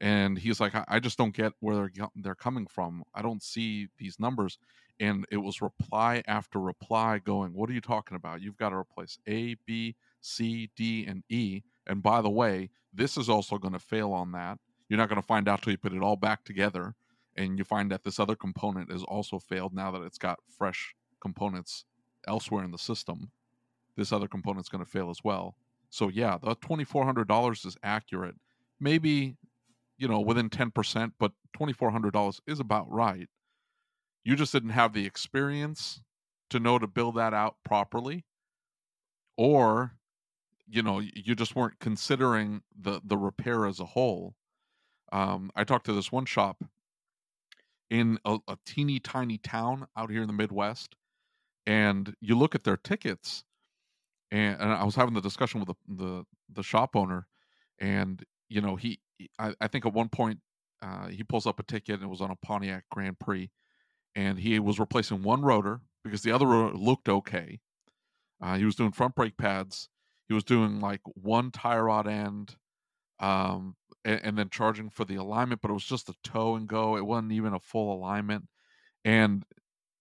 And he's like, I, I just don't get where they're they're coming from. I don't see these numbers and it was reply after reply going, What are you talking about? You've got to replace A, B, C, D, and E. And by the way, this is also going to fail on that. You're not going to find out till you put it all back together. And you find that this other component has also failed now that it's got fresh components elsewhere in the system. This other component's going to fail as well. So, yeah, the $2,400 is accurate. Maybe, you know, within 10%, but $2,400 is about right you just didn't have the experience to know to build that out properly? Or you know you just weren't considering the the repair as a whole? Um, i talked to this one shop in a, a teeny tiny town out here in the midwest and you look at their tickets and, and i was having the discussion with the, the, the shop owner and you know he I, I think at one point uh, he pulls up a ticket and it was on a pontiac grand prix and he was replacing one rotor because the other rotor looked okay. Uh, he was doing front brake pads. He was doing like one tie rod end, um, and, and, then charging for the alignment, but it was just a toe and go. It wasn't even a full alignment. And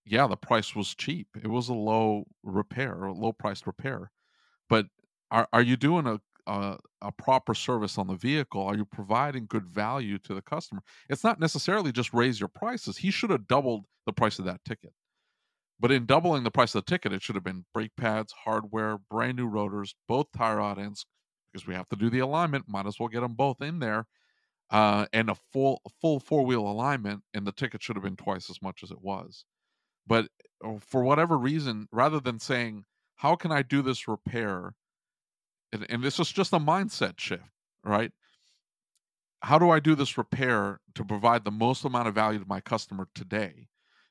yeah, the price was cheap. It was a low repair, a low priced repair. But are are you doing a a, a, proper service on the vehicle? Are you providing good value to the customer? It's not necessarily just raise your prices. He should have doubled the price of that ticket. But in doubling the price of the ticket, it should have been brake pads, hardware, brand new rotors, both tie rod ends, because we have to do the alignment. Might as well get them both in there, uh, and a full full four wheel alignment. And the ticket should have been twice as much as it was. But uh, for whatever reason, rather than saying, "How can I do this repair?" And, and this is just a mindset shift, right? How do I do this repair to provide the most amount of value to my customer today?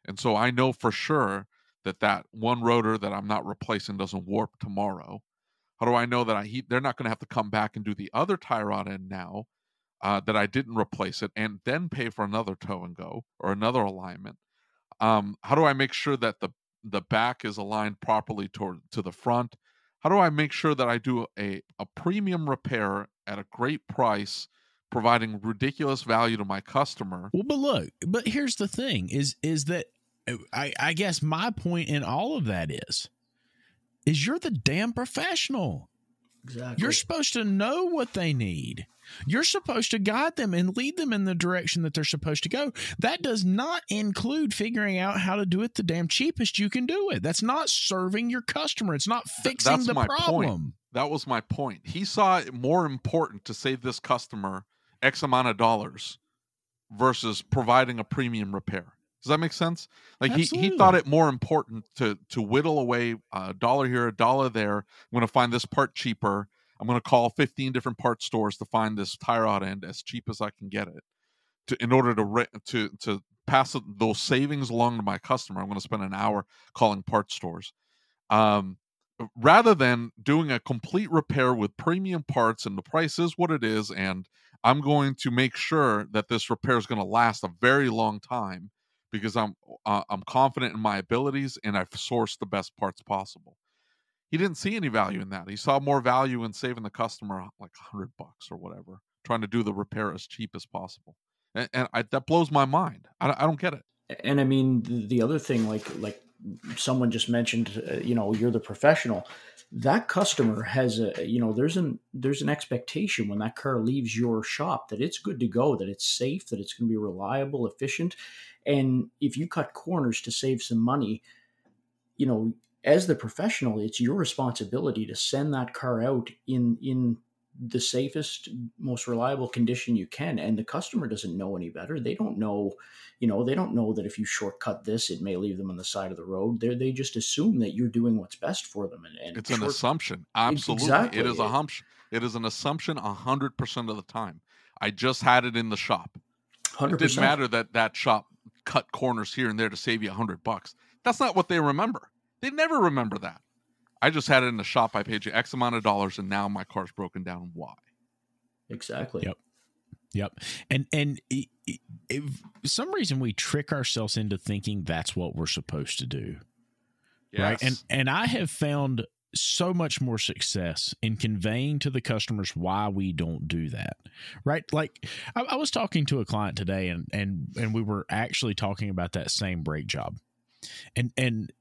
And so I know for sure that that one rotor that I'm not replacing doesn't warp tomorrow. How do I know that I he, they're not going to have to come back and do the other tie rod end now uh, that I didn't replace it and then pay for another toe and go or another alignment? Um, how do I make sure that the the back is aligned properly toward to the front how do I make sure that I do a, a premium repair at a great price, providing ridiculous value to my customer? Well, but look, but here's the thing: is is that uh, I, I guess my point in all of that is, is you're the damn professional. Exactly. You're supposed to know what they need. You're supposed to guide them and lead them in the direction that they're supposed to go. That does not include figuring out how to do it the damn cheapest you can do it. That's not serving your customer. It's not fixing That's the my problem. Point. That was my point. He saw it more important to save this customer X amount of dollars versus providing a premium repair. Does that make sense? Like he, he thought it more important to to whittle away a dollar here, a dollar there. I'm going to find this part cheaper. I'm going to call 15 different part stores to find this tire rod end as cheap as I can get it. To in order to to to pass those savings along to my customer, I'm going to spend an hour calling part stores. Um, rather than doing a complete repair with premium parts and the price is what it is, and I'm going to make sure that this repair is going to last a very long time because I'm uh, I'm confident in my abilities and I've sourced the best parts possible. He didn't see any value in that. He saw more value in saving the customer like hundred bucks or whatever, trying to do the repair as cheap as possible, and, and I, that blows my mind. I, I don't get it. and I mean the, the other thing, like like someone just mentioned, uh, you know, you're the professional. That customer has a, you know, there's an there's an expectation when that car leaves your shop that it's good to go, that it's safe, that it's going to be reliable, efficient, and if you cut corners to save some money, you know, as the professional, it's your responsibility to send that car out in in the safest, most reliable condition you can. And the customer doesn't know any better. They don't know, you know, they don't know that if you shortcut this, it may leave them on the side of the road. They they just assume that you're doing what's best for them. And, and It's an assumption. Absolutely, exactly. it is a It- hump. It is an assumption a hundred percent of the time. I just had it in the shop. It hundred didn't matter that that shop cut corners here and there to save you a hundred bucks. That's not what they remember. They never remember that. I just had it in the shop. I paid you X amount of dollars, and now my car's broken down. Why? Exactly. Yep. Yep. And and i- i- if some reason we trick ourselves into thinking that's what we're supposed to do. Right. And and I have found so much more success in conveying to the customers why we don't do that. Right. Like I, I was talking to a client today and and and we were actually talking about that same brake job. And and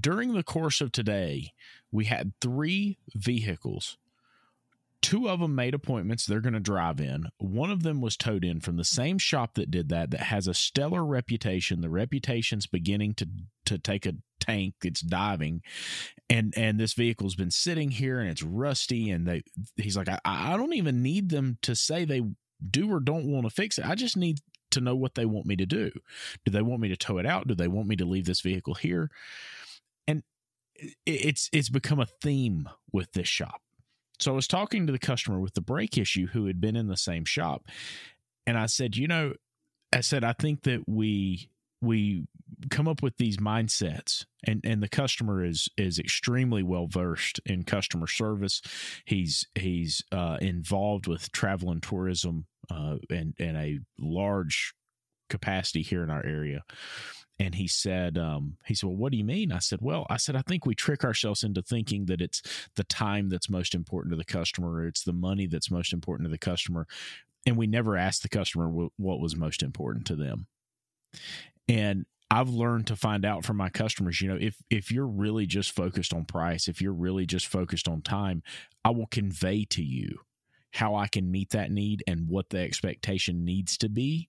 during the course of today, we had three vehicles. Two of them made appointments they're going to drive in. One of them was towed in from the same shop that did that that has a stellar reputation. The reputation's beginning to to take a tank. It's diving. And and this vehicle's been sitting here and it's rusty and they he's like i, I don't even need them to say they do or don't want to fix it. I just need to know what they want me to do. Do they want me to tow it out? Do they want me to leave this vehicle here it's it's become a theme with this shop so I was talking to the customer with the brake issue who had been in the same shop. And I said, you know, I said, I think that we we come up with these mindsets and and the customer is is extremely well versed in customer service he's he's uh, involved with travel and tourism uh, and and a large capacity here in our area and he said um, he said well what do you mean i said well i said i think we trick ourselves into thinking that it's the time that's most important to the customer it's the money that's most important to the customer and we never ask the customer wh- what was most important to them and I've learned to find out from my customers, you know, if if you're really just focused on price, if you're really just focused on time, I will convey to you how I can meet that need and what the expectation needs to be.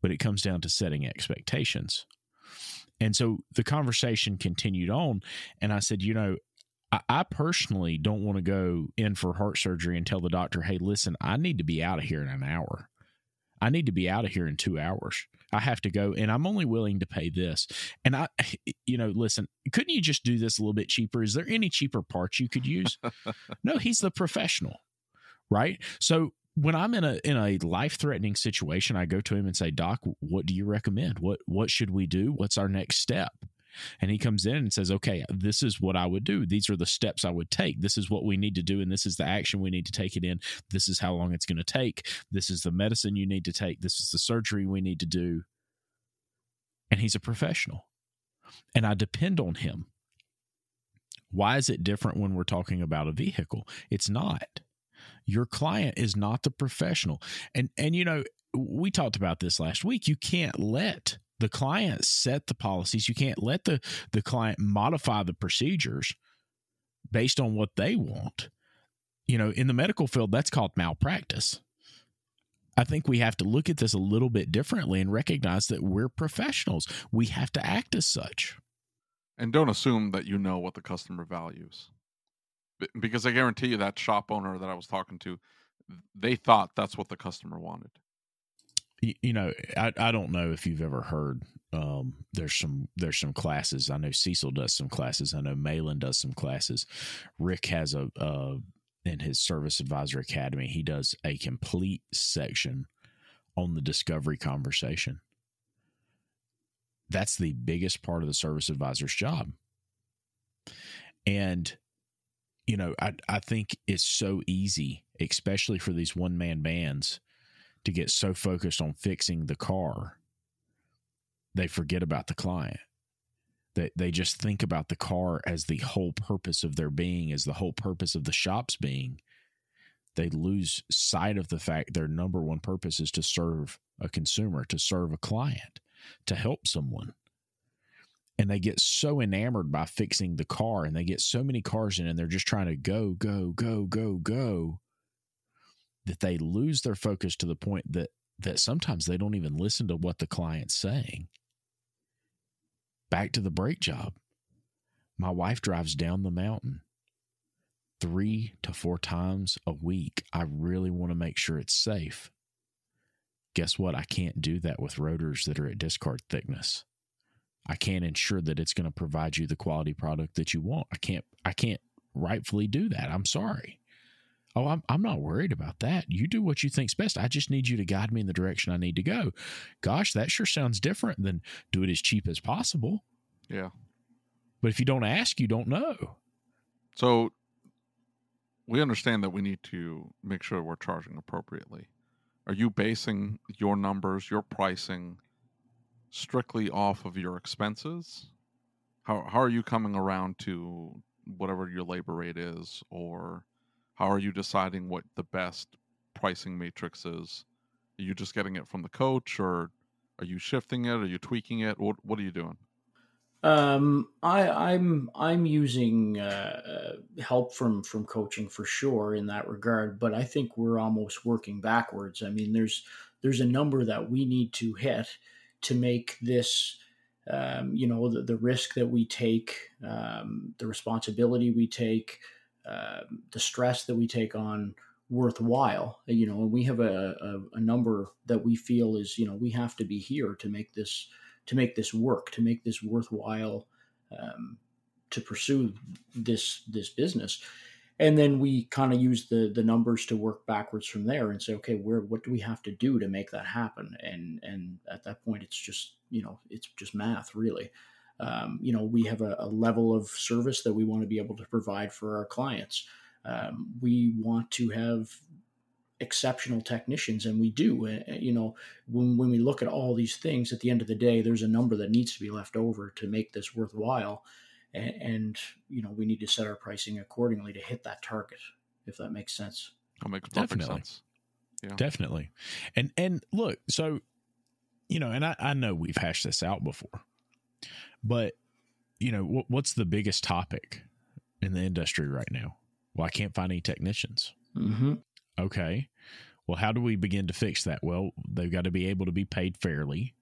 But it comes down to setting expectations. And so the conversation continued on, and I said, you know, I, I personally don't want to go in for heart surgery and tell the doctor, hey, listen, I need to be out of here in an hour. I need to be out of here in two hours. I have to go, and I'm only willing to pay this. And I, [laughs] you know, listen, couldn't you just do this a little bit cheaper? Is there any cheaper parts you could use? [laughs] no, he's the professional, right? So when I'm in a in a life threatening situation, I go to him and say, Doc, what do you recommend? What what should we do? What's our next step? And he comes in and says, Okay, this is what I would do. These are the steps I would take. This is what we need to do. And this is the action we need to take it in. This is how long it's going to take. This is the medicine you need to take. This is the surgery we need to do. And he's a professional. And I depend on him. Why is it different when we're talking about a vehicle? It's not. Your client is not the professional. And and you know, we talked about this last week. You can't let the client set the policies. You can't let the the client modify the procedures based on what they want. You know, in the medical field that's called malpractice. I think we have to look at this a little bit differently and recognize that we're professionals. We have to act as such. And don't assume that you know what the customer values. Because I guarantee you that shop owner that I was talking to, they thought that's what the customer wanted. you, know, I, I don't know if you've ever heard Um, there's some there's some classes. I know Cecil does some classes. I know Malin does some classes. Rick has a, a in his Service Advisor Academy. He does a complete section on the discovery conversation. That's the biggest part of the service advisor's job. And you know, I I think it's so easy, especially for these one man bands, to get so focused on fixing the car, they forget about the client. They they just think about the car as the whole purpose of their being, as the whole purpose of the shop's being. They lose sight of the fact their number one purpose is to serve a consumer, to serve a client, to help someone and they get so enamored by fixing the car and they get so many cars in and they're just trying to go go go go go that they lose their focus to the point that that sometimes they don't even listen to what the client's saying. Back to the brake job. My wife drives down the mountain three to four times a week. I really want to make sure it's safe. Guess what? I can't do that with rotors that are at discard thickness I can't ensure that it's going to provide you the quality product that you want. I can't I can't rightfully do that. I'm sorry. Oh, I'm I'm not worried about that. You do what you think's best. I just need you to guide me in the direction I need to go. Gosh, that sure sounds different than do it as cheap as possible. Yeah. But if you don't ask, you don't know. So we understand that we need to make sure we're charging appropriately. Are you basing your numbers, your pricing strictly off of your expenses? How how are you coming around to whatever your labor rate is, or how are you deciding what the best pricing matrix is? Are you just getting it from the coach, or are you shifting it? Are you tweaking it? What what are you doing? Um, I, I'm I'm using uh, help from from coaching for sure in that regard, but I think we're almost working backwards. I mean, there's there's a number that we need to hit to make this um, you know the, the, risk that we take um, the responsibility we take uh, the stress that we take on worthwhile. You know and we have a, a, a, number that we feel is you know we have to be here to make this to make this work to make this worthwhile um, to pursue this this business and then we kind of use the the numbers to work backwards from there and say okay where what do we have to do to make that happen? And and at that point it's just you know it's just math really. Um, you know we have a, a, level of service that we want to be able to provide for our clients. Um, we want to have exceptional technicians and we do you know when, when we look at all these things at the end of the day there's a number that needs to be left over to make this worthwhile and, and, you know we need to set our pricing accordingly to hit that target if that makes sense. That makes perfect definitely. sense. yeah. Definitely. And and look so you know and i, I know we've hashed this out before but you know what, what's the biggest topic in the industry right now? Well i can't find any technicians. Mm-hmm. okay. Well how do we begin to fix that? Well they've got to be able to be paid fairly.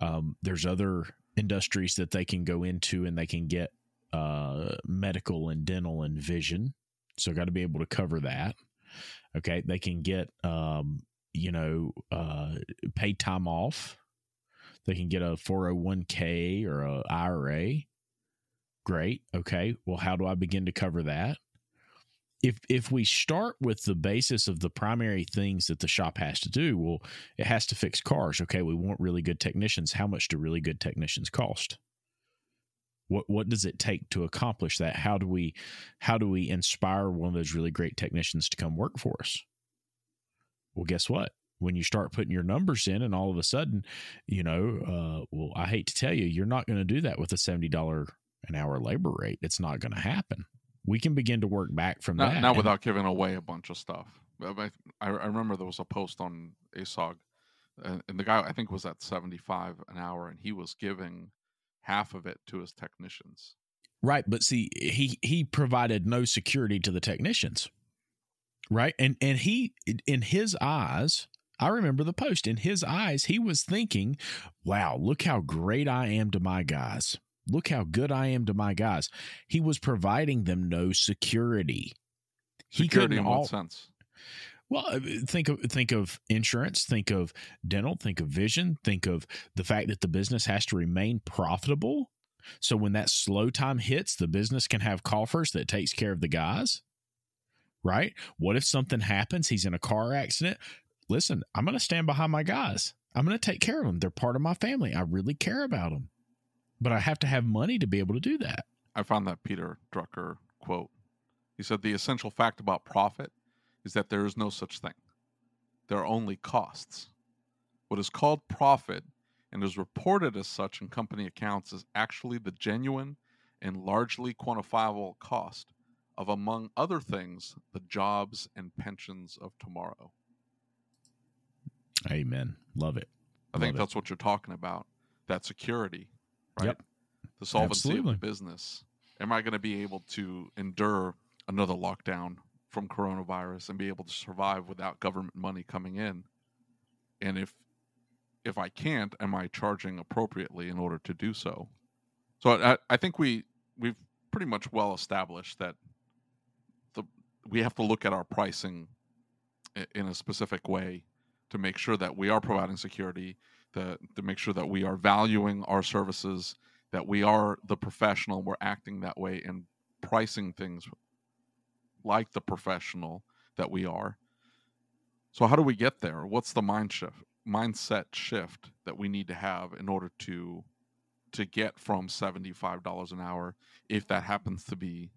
Um, there's other industries that they can go into and they can get uh, medical and dental and vision. So, got to be able to cover that. Okay. They can get, um, you know, uh, paid time off. They can get a 401k or a IRA. Great. Okay. Well, how do I begin to cover that? If if we start with the basis of the primary things that the shop has to do, well, it has to fix cars. Okay, we want really good technicians. How much do really good technicians cost? What what does it take to accomplish that? How do we how do we inspire one of those really great technicians to come work for us? Well, guess what? When you start putting your numbers in, and all of a sudden, you know, uh, well, I hate to tell you, you're not going to do that with a seventy dollar an hour labor rate. It's not going to happen we can begin to work back from not, that. Not without giving away a bunch of stuff. I, I, remember there was a post on ASOG, and, and the guy I think was at seventy five an hour, and he was giving half of it to his technicians. Right, but see, he he provided no security to the technicians. Right, and and he in his eyes, I remember the post. In his eyes, he was thinking, "Wow, look how great I am to my guys." Look how good I am to my guys. He was providing them no security. He Security in what all, sense? Well, uh, think of think of insurance, think of dental, think of vision, think of the fact that the business has to remain profitable. So when that slow time hits, the business can have coffers that takes care of the guys. Right? What if something happens? He's in a car accident. Listen, I'm going to stand behind my guys. I'm going to take care of them. They're part of my family. I really care about them. But I have to have money to be able to do that. I found that Peter Drucker quote. He said the essential fact about profit is that there is no such thing. There are only costs. What is called profit and is reported as such in company accounts is actually the genuine and largely quantifiable cost of, among other things, the jobs and pensions of tomorrow. Amen. Love it. I Love think it. that's what you're talking about. That security, right? Yep. The solvency Absolutely. of the business. Am I going to be able to endure another lockdown from coronavirus and be able to survive without government money coming in? And if if I can't, am I charging appropriately in order to do so? So I, I think we we've pretty much well established that the we have to look at our pricing in a specific way to make sure that we are providing security, to, to make sure that we are valuing our services, that we are the professional, we're acting that way and pricing things like the professional that we are. So how do we get there? What's the mind shift, mindset shift that we need to have in order to to get from $75 an hour if that happens to be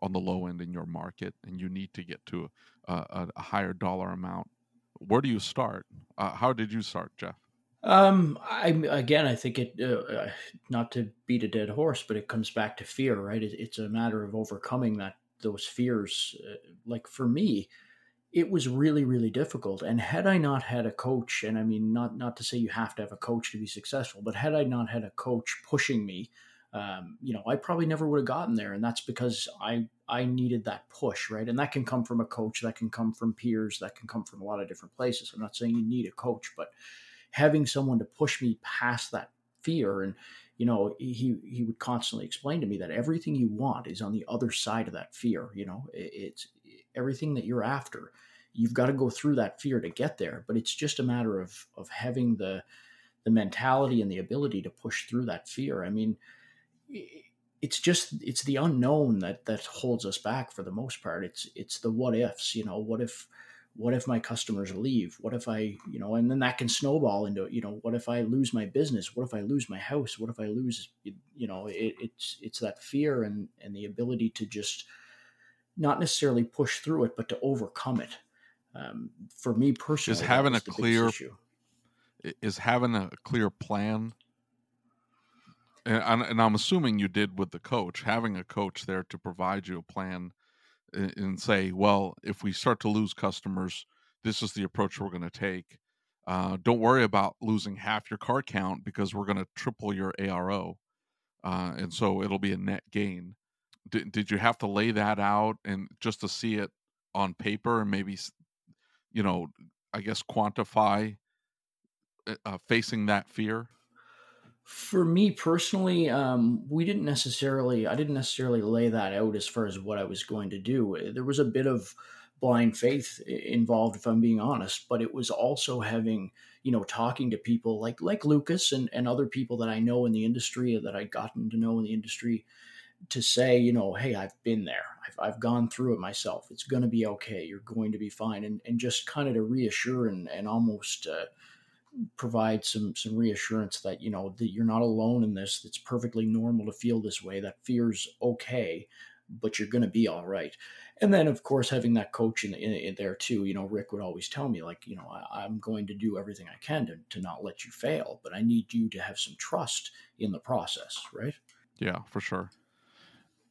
on the low end in your market and you need to get to a, a, a higher dollar amount where do you start uh, how did you start jeff Um, I again, I think it. Uh, uh, not to beat a dead horse, but it comes back to fear, right? It, it's a matter of overcoming that those fears. Uh, like for me, it was really, really difficult. And had I not had a coach, and I mean, not not to say you have to have a coach to be successful, but had I not had a coach pushing me, um, you know, I probably never would have gotten there. And that's because I I needed that push, right? And that can come from a coach, that can come from peers, that can come from a lot of different places. I'm not saying you need a coach, but having someone to push me past that fear. And you know he he would constantly explain to me that everything you want is on the other side of that fear you know? It's everything that you're after you've got to go through that fear to get there. But it's just a matter of of having the the mentality and the ability to push through that fear. I mean it's just it's the unknown that that holds us back for the most part. It's it's the what ifs you know? What if what if my customers leave? What if i you know and then that can snowball into you know what if i lose my business? What if i lose my house? What if i lose you know it, it's it's that fear and and the ability to just not necessarily push through it but to overcome it. Um, for me personally is having a clear- issue. Is having a clear plan and, and i'm assuming you did with the coach having a coach there to provide you a plan and say well if we start to lose customers this is the approach we're going to take uh, don't worry about losing half your car count because we're going to triple your aro uh, and so it'll be a net gain. Did, did you have to lay that out and just to see it on paper and maybe you know i guess quantify uh, uh, facing that fear For me personally, um, we didn't necessarily. I didn't necessarily lay that out as far as what I was going to do. There was a bit of blind faith involved, if I'm being honest. But it was also having, you know, talking to people like like Lucas and and other people that I know in the industry that I'd gotten to know in the industry to say, you know, hey, I've been there. I've, I've gone through it myself. It's going to be okay. You're going to be fine. And, and just kind of to reassure and, and almost uh, provide some, some reassurance that, you know, that you're not alone in this. It's perfectly normal to feel this way. That fear's okay, but you're going to be all right. And then, of course, having that coach in, in, in there too, you know, Rick would always tell me, like, you know, I, I'm going to do everything I can to, to not let you fail, but I need you to have some trust in the process, right? yeah for sure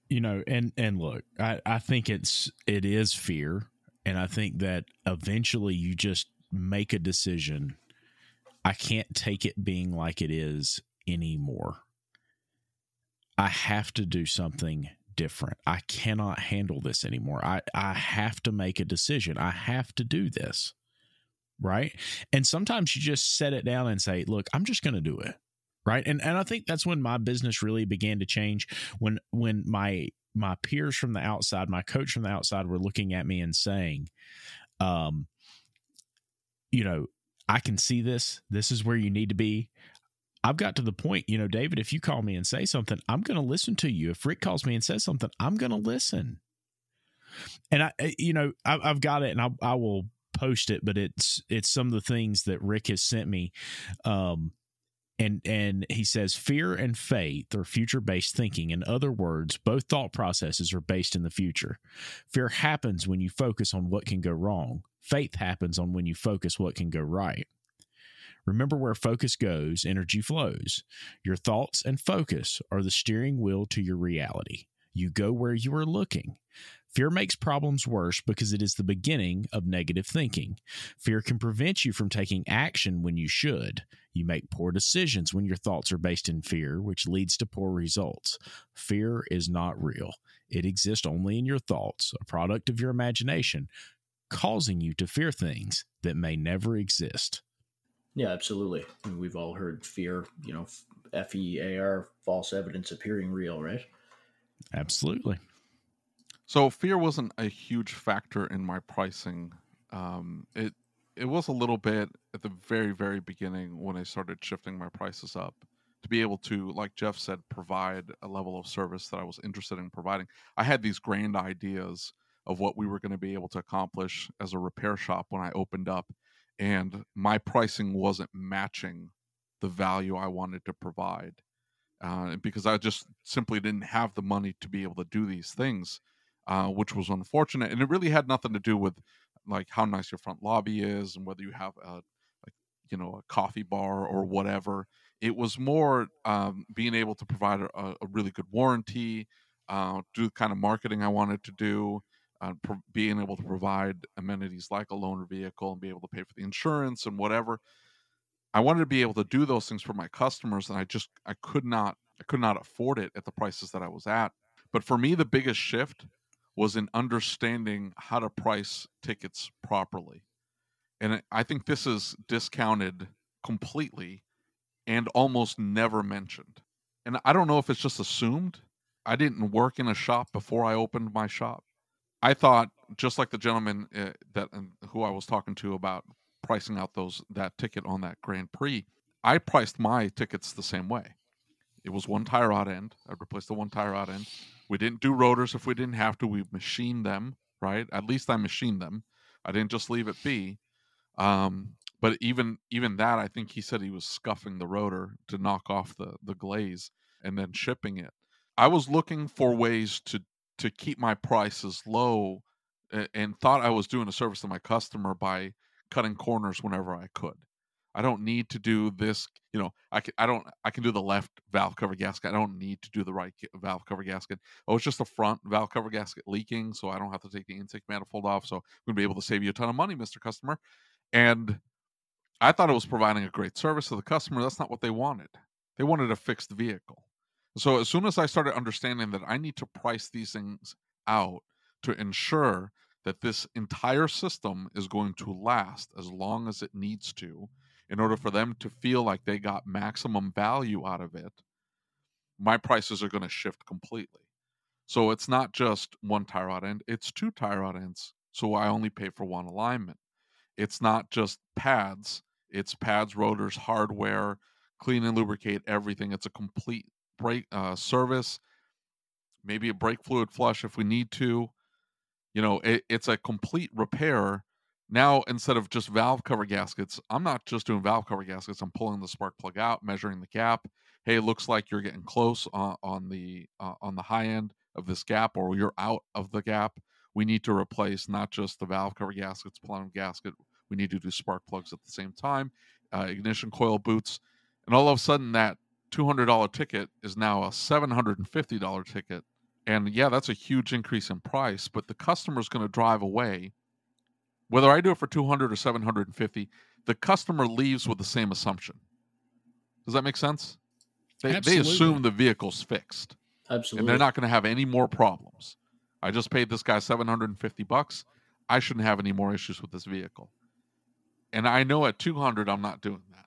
you know and and look i i think it's it is fear and i think that eventually you just make a decision i can't take it being like it is anymore. I have to do something different. I cannot handle this anymore. I i have to make a decision. I have to do this right? And sometimes you just set it down and say look i'm just going to do it right? And and i think that's when my business really began to change. When when my my peers from the outside my coach from the outside were looking at me and saying um you know, I can see this. This is where you need to be. I've got to the point, you know, David, if you call me and say something, I'm going to listen to you. If Rick calls me and says something, I'm going to listen. And I, you know, I, have got it and I, I will post it, but it's, it's some of the things that Rick has sent me. Um, and and he says fear and faith are future based thinking in other words both thought processes are based in the future fear happens when you focus on what can go wrong faith happens on when you focus what can go right Remember where focus goes, energy flows. Your thoughts and focus are the steering wheel to your reality. You go where you are looking. Fear makes problems worse because it is the beginning of negative thinking. Fear can prevent you from taking action when you should. You make poor decisions when your thoughts are based in fear, which leads to poor results. Fear is not real, it exists only in your thoughts, a product of your imagination, causing you to fear things that may never exist. Yeah, absolutely. I mean, we've all heard fear, you know, F E A R, false evidence appearing real, right? Absolutely. So fear wasn't a huge factor in my pricing. Um, it it was a little bit at the very very beginning when I started shifting my prices up to be able to, like Jeff said, provide a level of service that I was interested in providing. I had these grand ideas of what we were going to be able to accomplish as a repair shop when I opened up, and my pricing wasn't matching the value I wanted to provide uh, because I just simply didn't have the money to be able to do these things, uh, which was unfortunate. And it really had nothing to do with like how nice your front lobby is and whether you have a, a you know a coffee bar or whatever. It was more um, being able to provide a, a really good warranty, uh, do the kind of marketing I wanted to do uh, pro- being able to provide amenities like a loaner vehicle and be able to pay for the insurance and whatever. I wanted to be able to do those things for my customers, and I just I could not I could not afford it at the prices that I was at. But for me, the biggest shift was in understanding how to price tickets properly, and I think this is discounted completely and almost never mentioned. And I don't know if it's just assumed. I didn't work in a shop before I opened my shop. I thought just like the gentleman uh, that who I was talking to about pricing out those that ticket on that Grand Prix, I priced my tickets the same way. It was one tie rod end. I replaced the one tie rod end. We didn't do rotors if we didn't have to. We machined them, right? At least I machined them. I didn't just leave it be. Um, but even even that, I think he said he was scuffing the rotor to knock off the the glaze and then shipping it. I was looking for ways to to keep my prices low and thought I was doing a service to my customer by cutting corners whenever I could. I don't need to do this, you know, I can I don't I can do the left valve cover gasket. I don't need to do the right valve cover gasket. Oh, it's just the front valve cover gasket leaking, so I don't have to take the intake manifold off. So I'm to be able to save you a ton of money, Mr. Customer. And I thought it was providing a great service to the customer. That's not what they wanted. They wanted a fixed vehicle. So as soon as I started understanding that I need to price these things out to ensure that this entire system is going to last as long as it needs to in order for them to feel like they got maximum value out of it, my prices are going to shift completely. So it's not just one tie rod end, it's two tie rod ends. So I only pay for one alignment. It's not just pads, it's pads, rotors, hardware, clean and lubricate everything. It's a complete brake uh, service, maybe a brake fluid flush if we need to. You know, it, it's a complete repair. Now, instead of just valve cover gaskets, I'm not just doing valve cover gaskets. I'm pulling the spark plug out, measuring the gap. Hey, looks like you're getting close uh, on the uh, on the high end of this gap, or you're out of the gap. We need to replace not just the valve cover gaskets, plenum gasket. We need to do spark plugs at the same time, uh, ignition coil boots, and all of a sudden that $200 ticket is now a $750 ticket. And yeah, that's a huge increase in price, but the customer's going to drive away. Whether I do it for 200 or 750, the customer leaves with the same assumption. Does that make sense? They, they assume the vehicle's fixed. Absolutely. And they're not going to have any more problems. I just paid this guy 750 bucks. I shouldn't have any more issues with this vehicle. And I know at 200 I'm not doing that.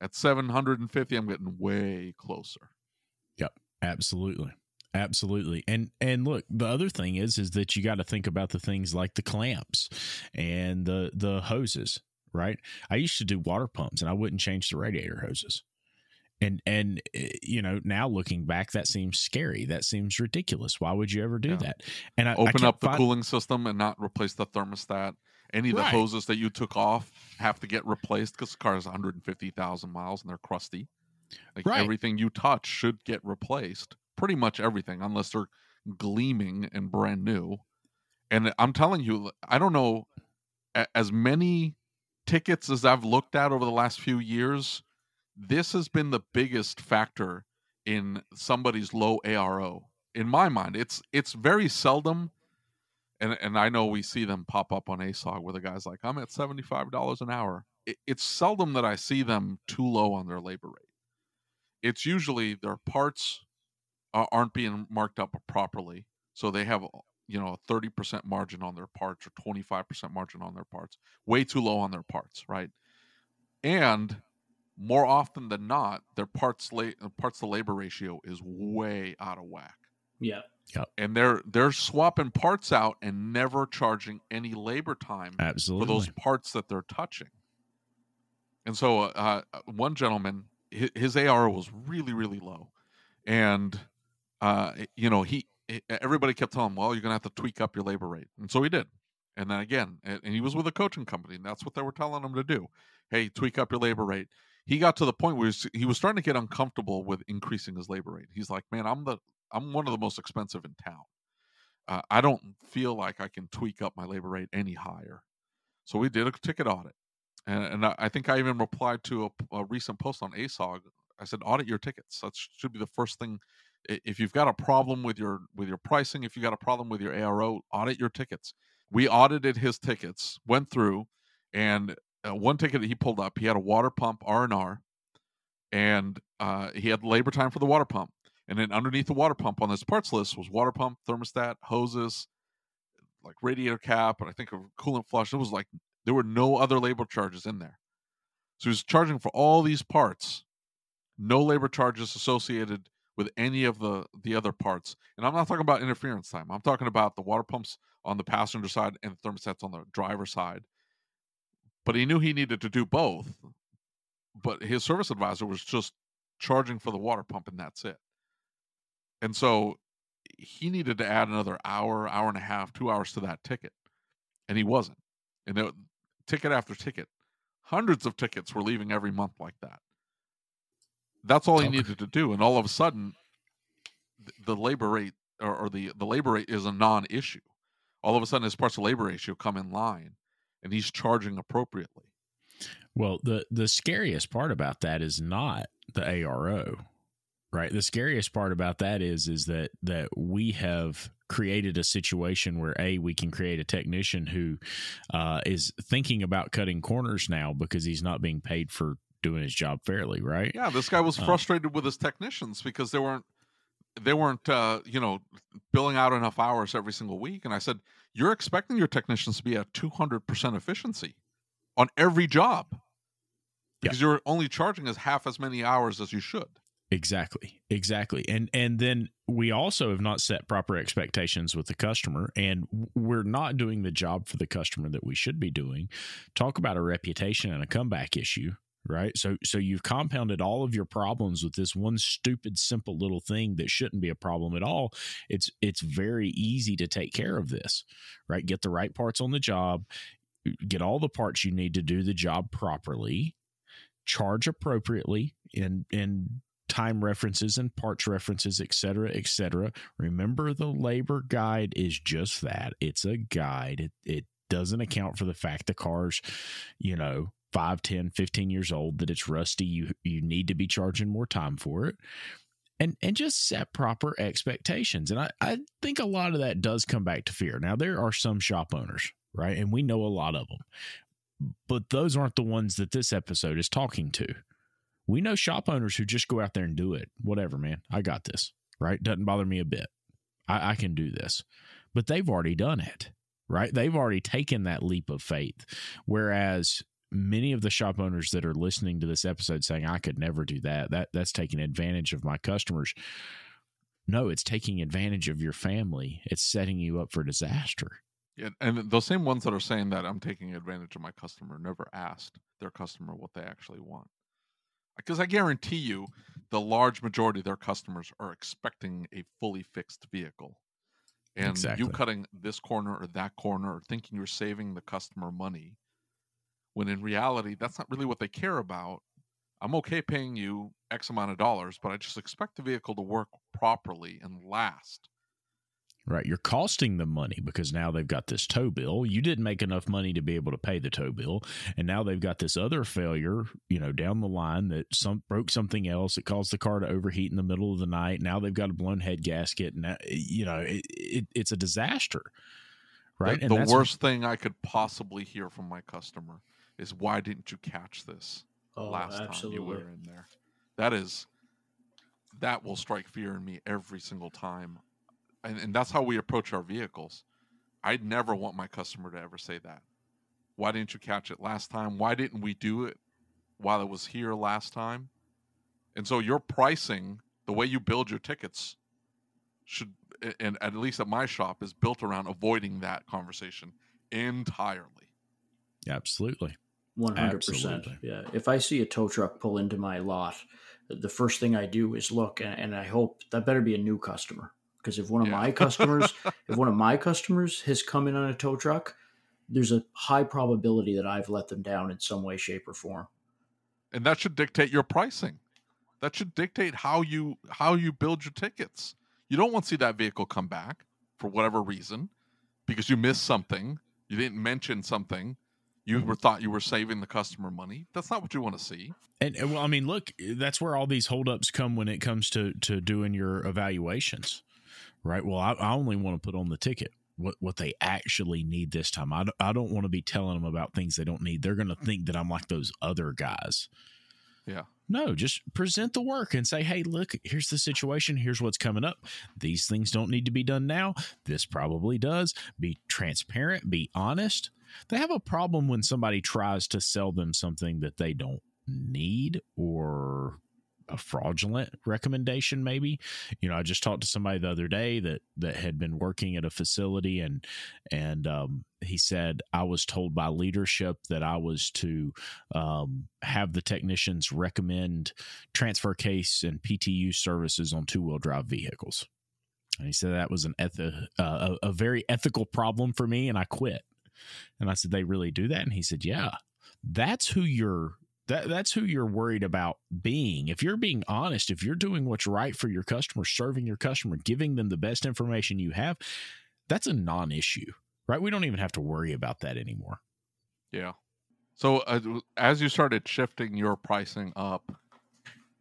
At 750, I'm getting way closer. Yep, absolutely. Absolutely. And and look, the other thing is is that you got to think about the things like the clamps and the the hoses, right? I used to do water pumps and I wouldn't change the radiator hoses. And and eh, you know now looking back, that seems scary. That seems ridiculous. Why would you ever do Yeah. that? And I I Open kept up the find- cooling system and not replace the thermostat. Any of the Right. hoses that you took off have to get replaced because the car is 150,000 miles and they're crusty. Like Right. everything you touch should get replaced. Pretty much everything, unless they're gleaming and brand new. And I'm telling you, I don't know as many tickets as I've looked at over the last few years. This has been the biggest factor in somebody's low ARO. In my mind, it's it's very seldom, and and I know we see them pop up on ASOG where the guy's like, "I'm at seventy five dollars an hour." It, it's seldom that I see them too low on their labor rate. It's usually their parts are, aren't being marked up properly, so they have you know a thirty percent margin on their parts or twenty five percent margin on their parts, way too low on their parts, right? And more often than not, their parts la- parts to labor ratio is way out of whack Yeah. and they're they're swapping parts out and never charging any labor time absolutely for those parts that they're touching. And so, uh, uh, one gentleman, his, his AR was really really low, and uh, you know he everybody kept telling him, "Well, you're gonna have to tweak up your labor rate," and so he did. And then again, and he was with a coaching company, and that's what they were telling him to do. Hey, tweak up your labor rate. He got to the point where he was, he was starting to get uncomfortable with increasing his labor rate. He's like, "Man, I'm the I'm one of the most expensive in town. Uh, I don't feel like I can tweak up my labor rate any higher." So we did a ticket audit, and, and I I think I even replied to a, a recent post on ASOG. I said, "Audit your tickets. That should be the first thing. If you've got a problem with your with your pricing, if you got a problem with your ARO, audit your tickets." We audited his tickets, went through, and uh, one ticket that he pulled up, he had a water pump R and R, and uh, he had labor time for the water pump. And then underneath the water pump on this parts list was water pump, thermostat, hoses, like radiator cap, and I think a coolant flush. It was like there were no other labor charges in there. So he was charging for all these parts, no labor charges associated with any of the the other parts. And I'm not talking about interference time. I'm talking about the water pumps on the passenger side and the thermostats on the driver side. But he knew he needed to do both. But his service advisor was just charging for the water pump and that's it. And so he needed to add another hour, hour and a half, two hours to that ticket. And he wasn't. And it, ticket after ticket, hundreds of tickets were leaving every month like that. That's all he Okay. needed to do. And all of a sudden, the labor rate or, or the, the labor rate is a non issue. All of a sudden, his parts of labor ratio come in line and he's charging appropriately. Well, the the scariest part about that is not the ARO, right? The scariest part about that is is that that we have created a situation where a we can create a technician who uh, is thinking about cutting corners now because he's not being paid for doing his job fairly, right? Yeah, this guy was Um, frustrated with his technicians because they weren't they weren't uh, you know billing out enough hours every single week. And I said, you're expecting your technicians to be at 200 percent efficiency on every job because you're only charging as half as many hours as you should. Exactly. Exactly. And and then we also have not set proper expectations with the customer and we're not doing the job for the customer that we should be doing. Talk about a reputation and a comeback issue, right? So so you've compounded all of your problems with this one stupid simple little thing that shouldn't be a problem at all. It's it's very easy to take care of this, right? Get the right parts on the job, get all the parts you need to do the job properly, charge appropriately in in time references and parts references, et cetera, et cetera. Remember, the labor guide is just that. It's a guide. It, it doesn't account for the fact the car's, you know, 5, 10, 15 years old, that it's rusty. You you need to be charging more time for it. And and just set proper expectations. And I, I think a lot of that does come back to fear. Now there are some shop owners, right? And we know a lot of them. But those aren't the ones that this episode is talking to we know shop owners who just go out there and do it. Whatever, man. I got this. Right? Doesn't bother me a bit. I, I can do this. But they've already done it. Right? They've already taken that leap of faith. Whereas many of the shop owners that are listening to this episode saying, I could never do that, that that's taking advantage of my customers. No, it's taking advantage of your family. It's setting you up for disaster. Yeah, and those same ones that are saying that I'm taking advantage of my customer never asked their customer what they actually want. Because I guarantee you, the large majority of their customers are expecting a fully fixed vehicle. And Exactly. you cutting this corner or that corner or thinking you're saving the customer money, when in reality, that's not really what they care about. I'm okay paying you X amount of dollars, but I just expect the vehicle to work properly and last. Right. You're costing them money because now they've got this tow bill. You didn't make enough money to be able to pay the tow bill. And now they've got this other failure, you know, down the line that some broke something else. It caused the car to overheat in the middle of the night. Now they've got a blown head gasket. And, you know, it, it, it's a disaster. Right. The, the worst thing I could possibly hear from my customer is, "Why didn't you catch this Oh, last time you were in there?" That is, that will strike fear in me every single time, and and that's how we approach our vehicles. I'd never want my customer to ever say that. Why didn't you catch it last time? Why didn't we do it while it was here last time? And so your pricing, the way you build your tickets, should and at least at my shop is built around avoiding that conversation entirely. Absolutely. One hundred percent. Yeah. If I see a tow truck pull into my lot, the first thing I do is look, and, and I hope that better be a new customer. Because if one of Yeah. my customers, [laughs] if one of my customers has come in on a tow truck, there's a high probability that I've let them down in some way, shape, or form. and that should dictate your pricing. That should dictate how you how you build your tickets. You don't want to see that vehicle come back for whatever reason because you missed something, you didn't mention something, you were thought you were saving the customer money. That's not what you want to see. And well, I mean, look, eh, that's where all these holdups come when it comes to to doing your evaluations, right? Well, I, I only want to put on the ticket what what they actually need this time. I I don't want to be telling them about things they don't need. They're going to think that I'm like those other guys. Yeah. No, just present the work and say, hey, look, here's the situation. Here's what's coming up. These things don't need to be done now. This probably does. Be transparent, be honest. They have a problem when somebody tries to sell them something that they don't need or a fraudulent recommendation maybe. You know i just talked to somebody the other day that that had been working at a facility and and um, he said i was told by leadership that i was to um, have the technicians recommend transfer case and ptu services on two-wheel drive vehicles. And he said that was an eth- uh, a, a very ethical problem for me and i quit and i said they really do that and he said yeah that's who you're that, that's who you're worried about being. If you're being honest, if you're doing what's right for your customer, serving your customer, giving them the best information you have, that's a non issue, right? We don't even have to worry about that anymore. Yeah. So uh, as you started shifting your pricing up,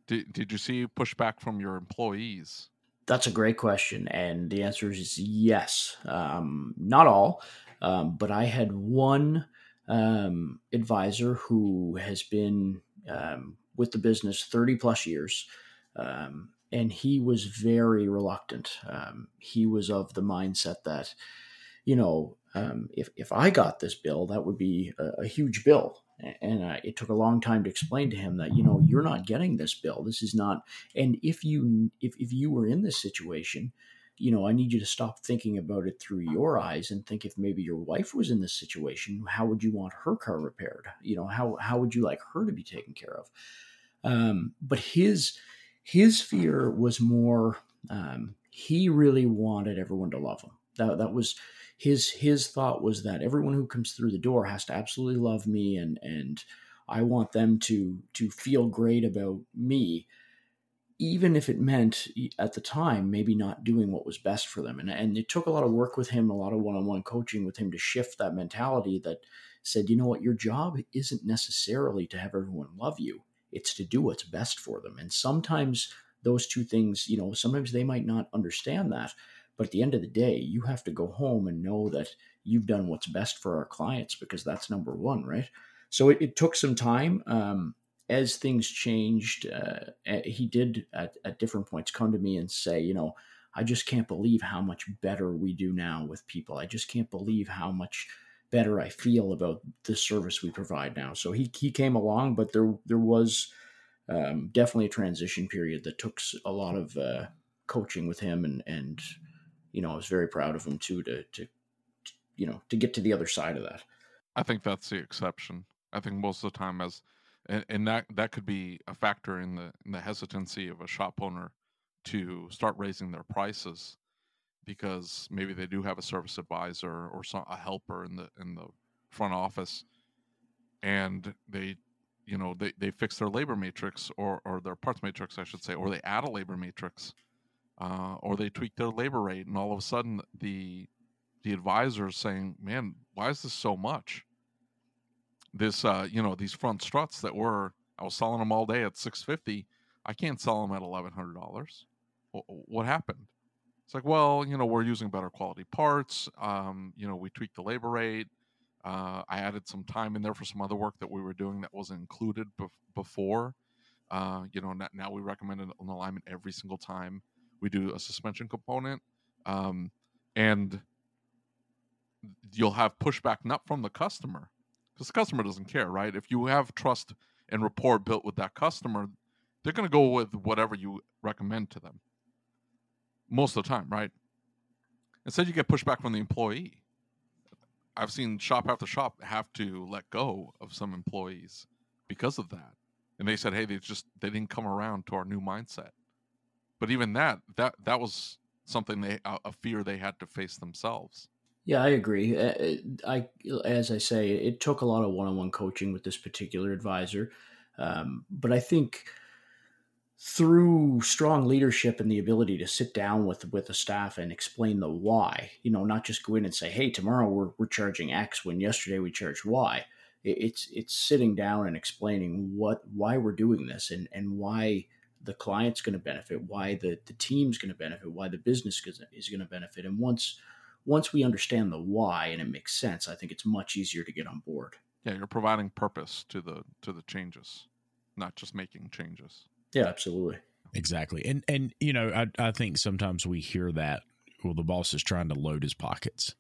did, did you see pushback from your employees? That's a great question, and the answer is yes. Um, not all, um, but I had one um, advisor who has been um, with the business 30 plus years. Um, and he was very reluctant. Um, he was of the mindset that, you know, um, if, if I got this bill, that would be a, a huge bill. And uh, it took a long time to explain to him that, you know, you're not getting this bill. This is not. And if you if, if you were in this situation, you know, I need you to stop thinking about it through your eyes and think if maybe your wife was in this situation, how would you want her car repaired? You know, how how would you like her to be taken care of? Um, but his his fear was more um, he really wanted everyone to love him. That that was his his thought was that everyone who comes through the door has to absolutely love me and and I want them to to feel great about me even if it meant at the time maybe not doing what was best for them. And and it took a lot of work with him a lot of one-on-one coaching with him to shift that mentality that said you know what? Your job isn't necessarily to have everyone love you. It's to do what's best for them. And sometimes those two things you know sometimes they might not understand that but at the end of the day you have to go home and know that you've done what's best for our clients because that's number one right? So it, it took some time um, as things changed, uh, he did at, at different points come to me and say, you know, I just can't believe how much better we do now with people. I just can't believe how much better I feel about the service we provide now. So he, he came along, but there there was um, definitely a transition period that took a lot of uh, coaching with him, and and you know I was very proud of him too to to you know to get to the other side of that. I think that's the exception. I think most of the time, as and, and that that could be a factor in the in the hesitancy of a shop owner to start raising their prices because maybe they do have a service advisor or some, a helper in the in the front office and they you know they, they fix their labor matrix or, or their parts matrix i should say or they add a labor matrix uh, or they tweak their labor rate and all of a sudden the the advisor is saying man why is this so much this uh, you know these front struts that were i was selling them all day at 650 i can't sell them at $1100 what happened it's like well you know we're using better quality parts um, you know we tweaked the labor rate uh, I added some time in there for some other work that we were doing that wasn't included bef- before. Uh, you know, now we recommend an alignment every single time we do a suspension component. Um, and you'll have pushback not from the customer because the customer doesn't care, right? If you have trust and rapport built with that customer, they're going to go with whatever you recommend to them most of the time, right? Instead, you get pushback from the employee I've seen shop after shop have to let go of some employees because of that. And they said, "Hey, they just they didn't come around to our new mindset." But even that that that was something they a fear they had to face themselves. Yeah, I agree. Uh, uh, I as I say, it took a lot of one-on-one coaching with this particular advisor, um, but I think through strong leadership and the ability to sit down with with the staff and explain the why you know not just go in and say hey tomorrow we're, we're charging x when yesterday we charged y it's it's sitting down and explaining what why we're doing this and and why the client's going to benefit why the the team's going to benefit why the business is going to benefit and once once we understand the why and it makes sense i think it's much easier to get on board yeah you're providing purpose to the to the changes not just making changes yeah, absolutely. Exactly. And and you know, I I think sometimes we hear that well the boss is trying to load his pockets.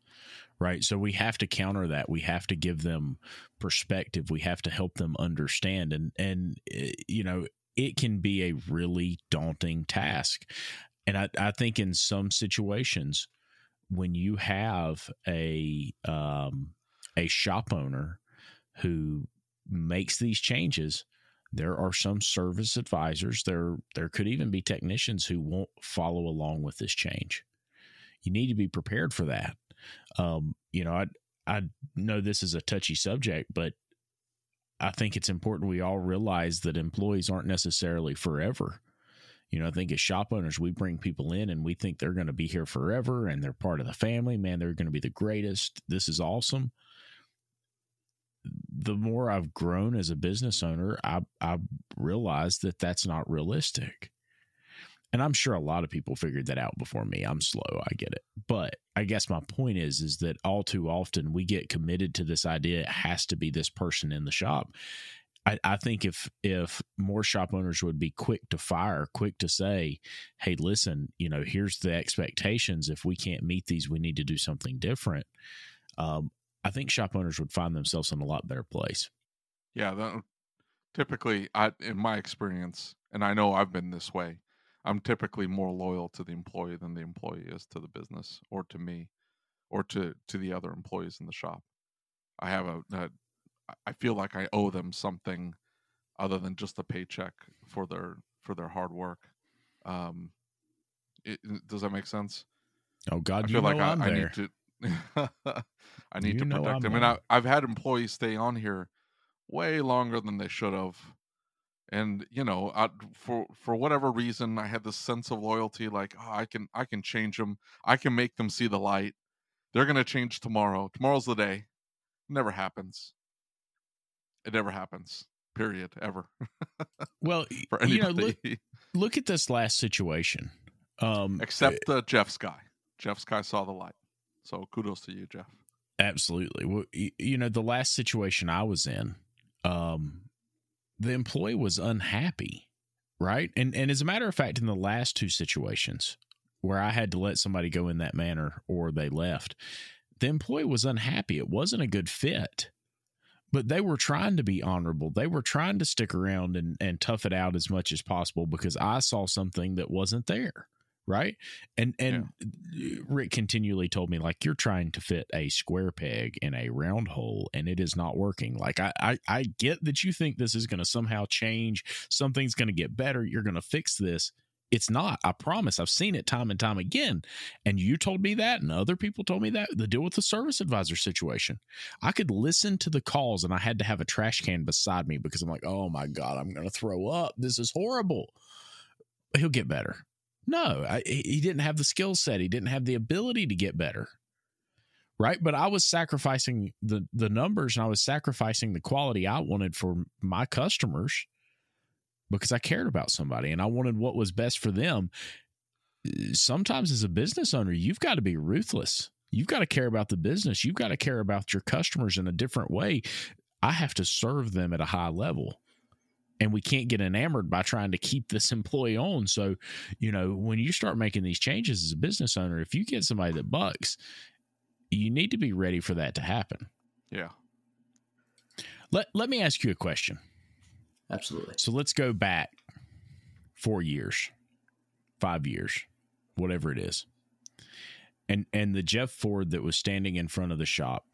Right? So we have to counter that. We have to give them perspective. We have to help them understand and and eh, you know, it can be a really daunting task. And I I think in some situations when you have a um a shop owner who makes these changes there are some service advisors there there could even be technicians who won't follow along with this change. You need to be prepared for that. Um, you know i i know this is a touchy subject but i think it's important we all realize that employees aren't necessarily forever you know i think as shop owners we bring people in and we think they're going to be here forever and they're part of the family man they're going to be the greatest this is awesome the more I've grown as a business owner, I I that that's not realistic. And I'm sure a lot of people figured that out before me. I'm slow, I get it. But I guess my point is is that all too often we get committed to this idea it has to be this person in the shop. I, I think if if more shop owners would be quick to fire, quick to say, "Hey, listen, you know, here's the expectations. If we can't meet these, we need to do something different." Um, I think shop owners would find themselves in a lot better place. Yeah, that, typically, I in my experience, and I know I've been this way. I'm typically more loyal to the employee than the employee is to the business or to me or to to the other employees in the shop. I have a, a I feel like I owe them something other than just a paycheck for their for their hard work. Um, it, does that make sense? Oh God, I feel like I, [laughs] I, need to I need you to protect them. And I, I've had employees stay on here way longer than they should have. And you know, I, for for whatever reason, I had this sense of loyalty. Like, oh, I can I can change them. I can make them see the light. They're gonna change tomorrow. Tomorrow's the day. Never happens. It never happens. Period. Ever. [laughs] well, for anybody. You know, look, [laughs] look at this last situation. Um, Except uh, Jeff's guy. Jeff's guy saw the light. So kudos to you, Jeff. Absolutely. Well, you know, the last situation I was in, um, the employee was unhappy, right? And and as a matter of fact, in the last two situations where I had to let somebody go in that manner or they left, the employee was unhappy. It wasn't a good fit. But they were trying to be honorable. They were trying to stick around and, and tough it out as much as possible because I saw something that wasn't there right? And and Rick continually told me like you're trying to fit a square peg in a round hole and it is not working. Like I I, I get that you think this is going to somehow change, something's going to get better, you're going to fix this. It's not. I promise. I've seen it time and time again. And you told me that, and other people told me that. The deal with the service advisor situation. I could listen to the calls, and I had to have a trash can beside me because I'm like, oh my God, I'm going to throw up. This is horrible. He'll get better. No, I, he didn't have the skill set. He didn't have the ability to get better. Right. But I was sacrificing the, the numbers and I was sacrificing the quality I wanted for my customers because I cared about somebody and I wanted what was best for them. Eh, sometimes, as a business owner, you've got to be ruthless. You've got to care about the business. You've got to care about your customers in a different way. I have to serve them at a high level and we can't get enamored by trying to keep this [laughs] employee on. So, you know, when you start making these changes as a business owner, if you get somebody that bucks, you need to be ready for that to happen. Yeah. Let let me ask you a question. Absolutely. So let's go back 4 years, 5 years, whatever it is. And and the Jeff Ford that was standing in front of the shop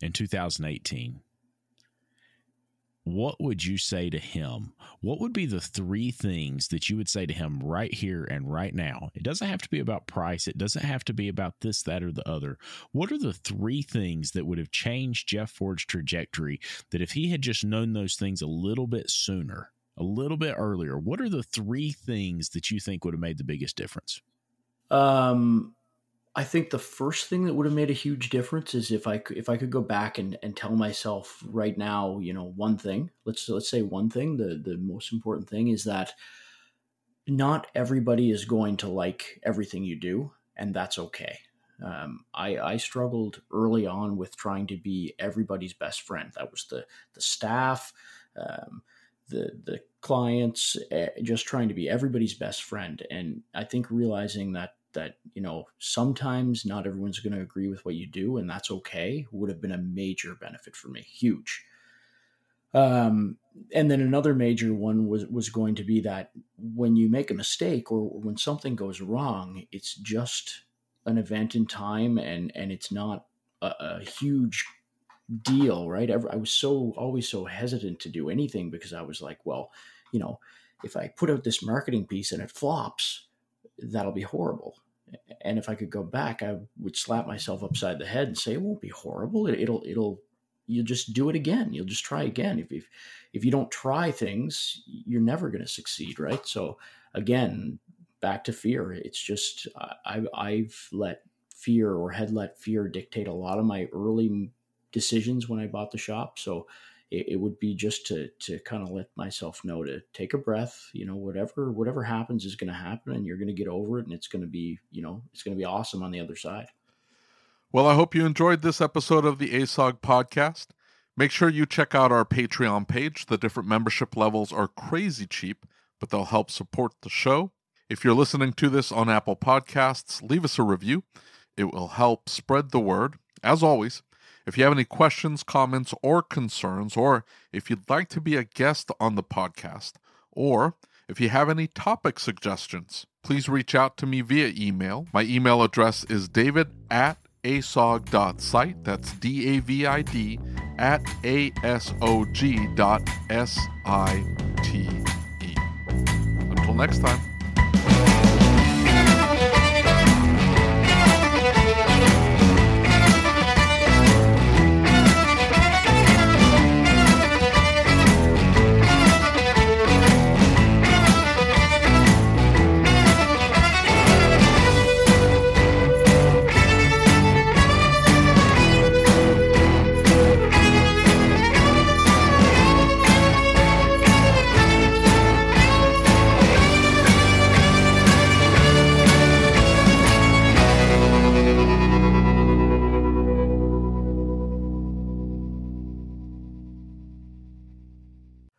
in 2018 what would you say to him? What would be the three things that you would say to him right here and right now? It doesn't have to be about price. It doesn't have to be about this, that, or the other. What are the three things that would have changed Jeff Ford's trajectory that if he had just known those things a little bit sooner, a little bit earlier, what are the three things that you think would have made the biggest difference? Um, I think the first thing that would have made a huge difference is if I could, if I could go back and, and tell myself right now, you know, one thing. Let's let's say one thing. The the most important thing is that not everybody is going to like everything you do, and that's okay. Um, I, I struggled early on with trying to be everybody's best friend. That was the the staff, um, the the clients, uh, just trying to be everybody's best friend. And I think realizing that that you know sometimes not everyone's going to agree with what you do and that's okay would have been a major benefit for me huge. Um, and then another major one was was going to be that when you make a mistake or when something goes wrong it's just an event in time and and it's not a, a huge deal right? I was so always so hesitant to do anything because i was like well you know if i put out this marketing piece and it flops that'll be horrible and if I could go back, I would slap myself upside the head and say, "It won't be horrible. It, will it'll you'll just do it again. You'll just try again. If if if you don't try things, you're never going to succeed, right? So again, back to fear. It's just I, I've let fear or had let fear dictate a lot of my early decisions when I bought the shop. So it, it would be just to to kind of let myself know to take a breath. You know, whatever whatever happens is going to happen, and you're going to get over it, and it's going to be you know it's going to be awesome on the other side. Well, I hope you enjoyed this episode of the ASOG podcast. Make sure you check out our Patreon page. The different membership levels are crazy cheap, but they'll help support the show. If you're listening to this on Apple Podcasts, leave us a review. It will help spread the word. As always, if you have any questions, comments, or concerns, or if you'd like to be a guest on the podcast, or if you have any topic suggestions, please reach out to me via email. My email address is david at asog.site. That's D A V I D at A S O G dot S I T E. Until next time.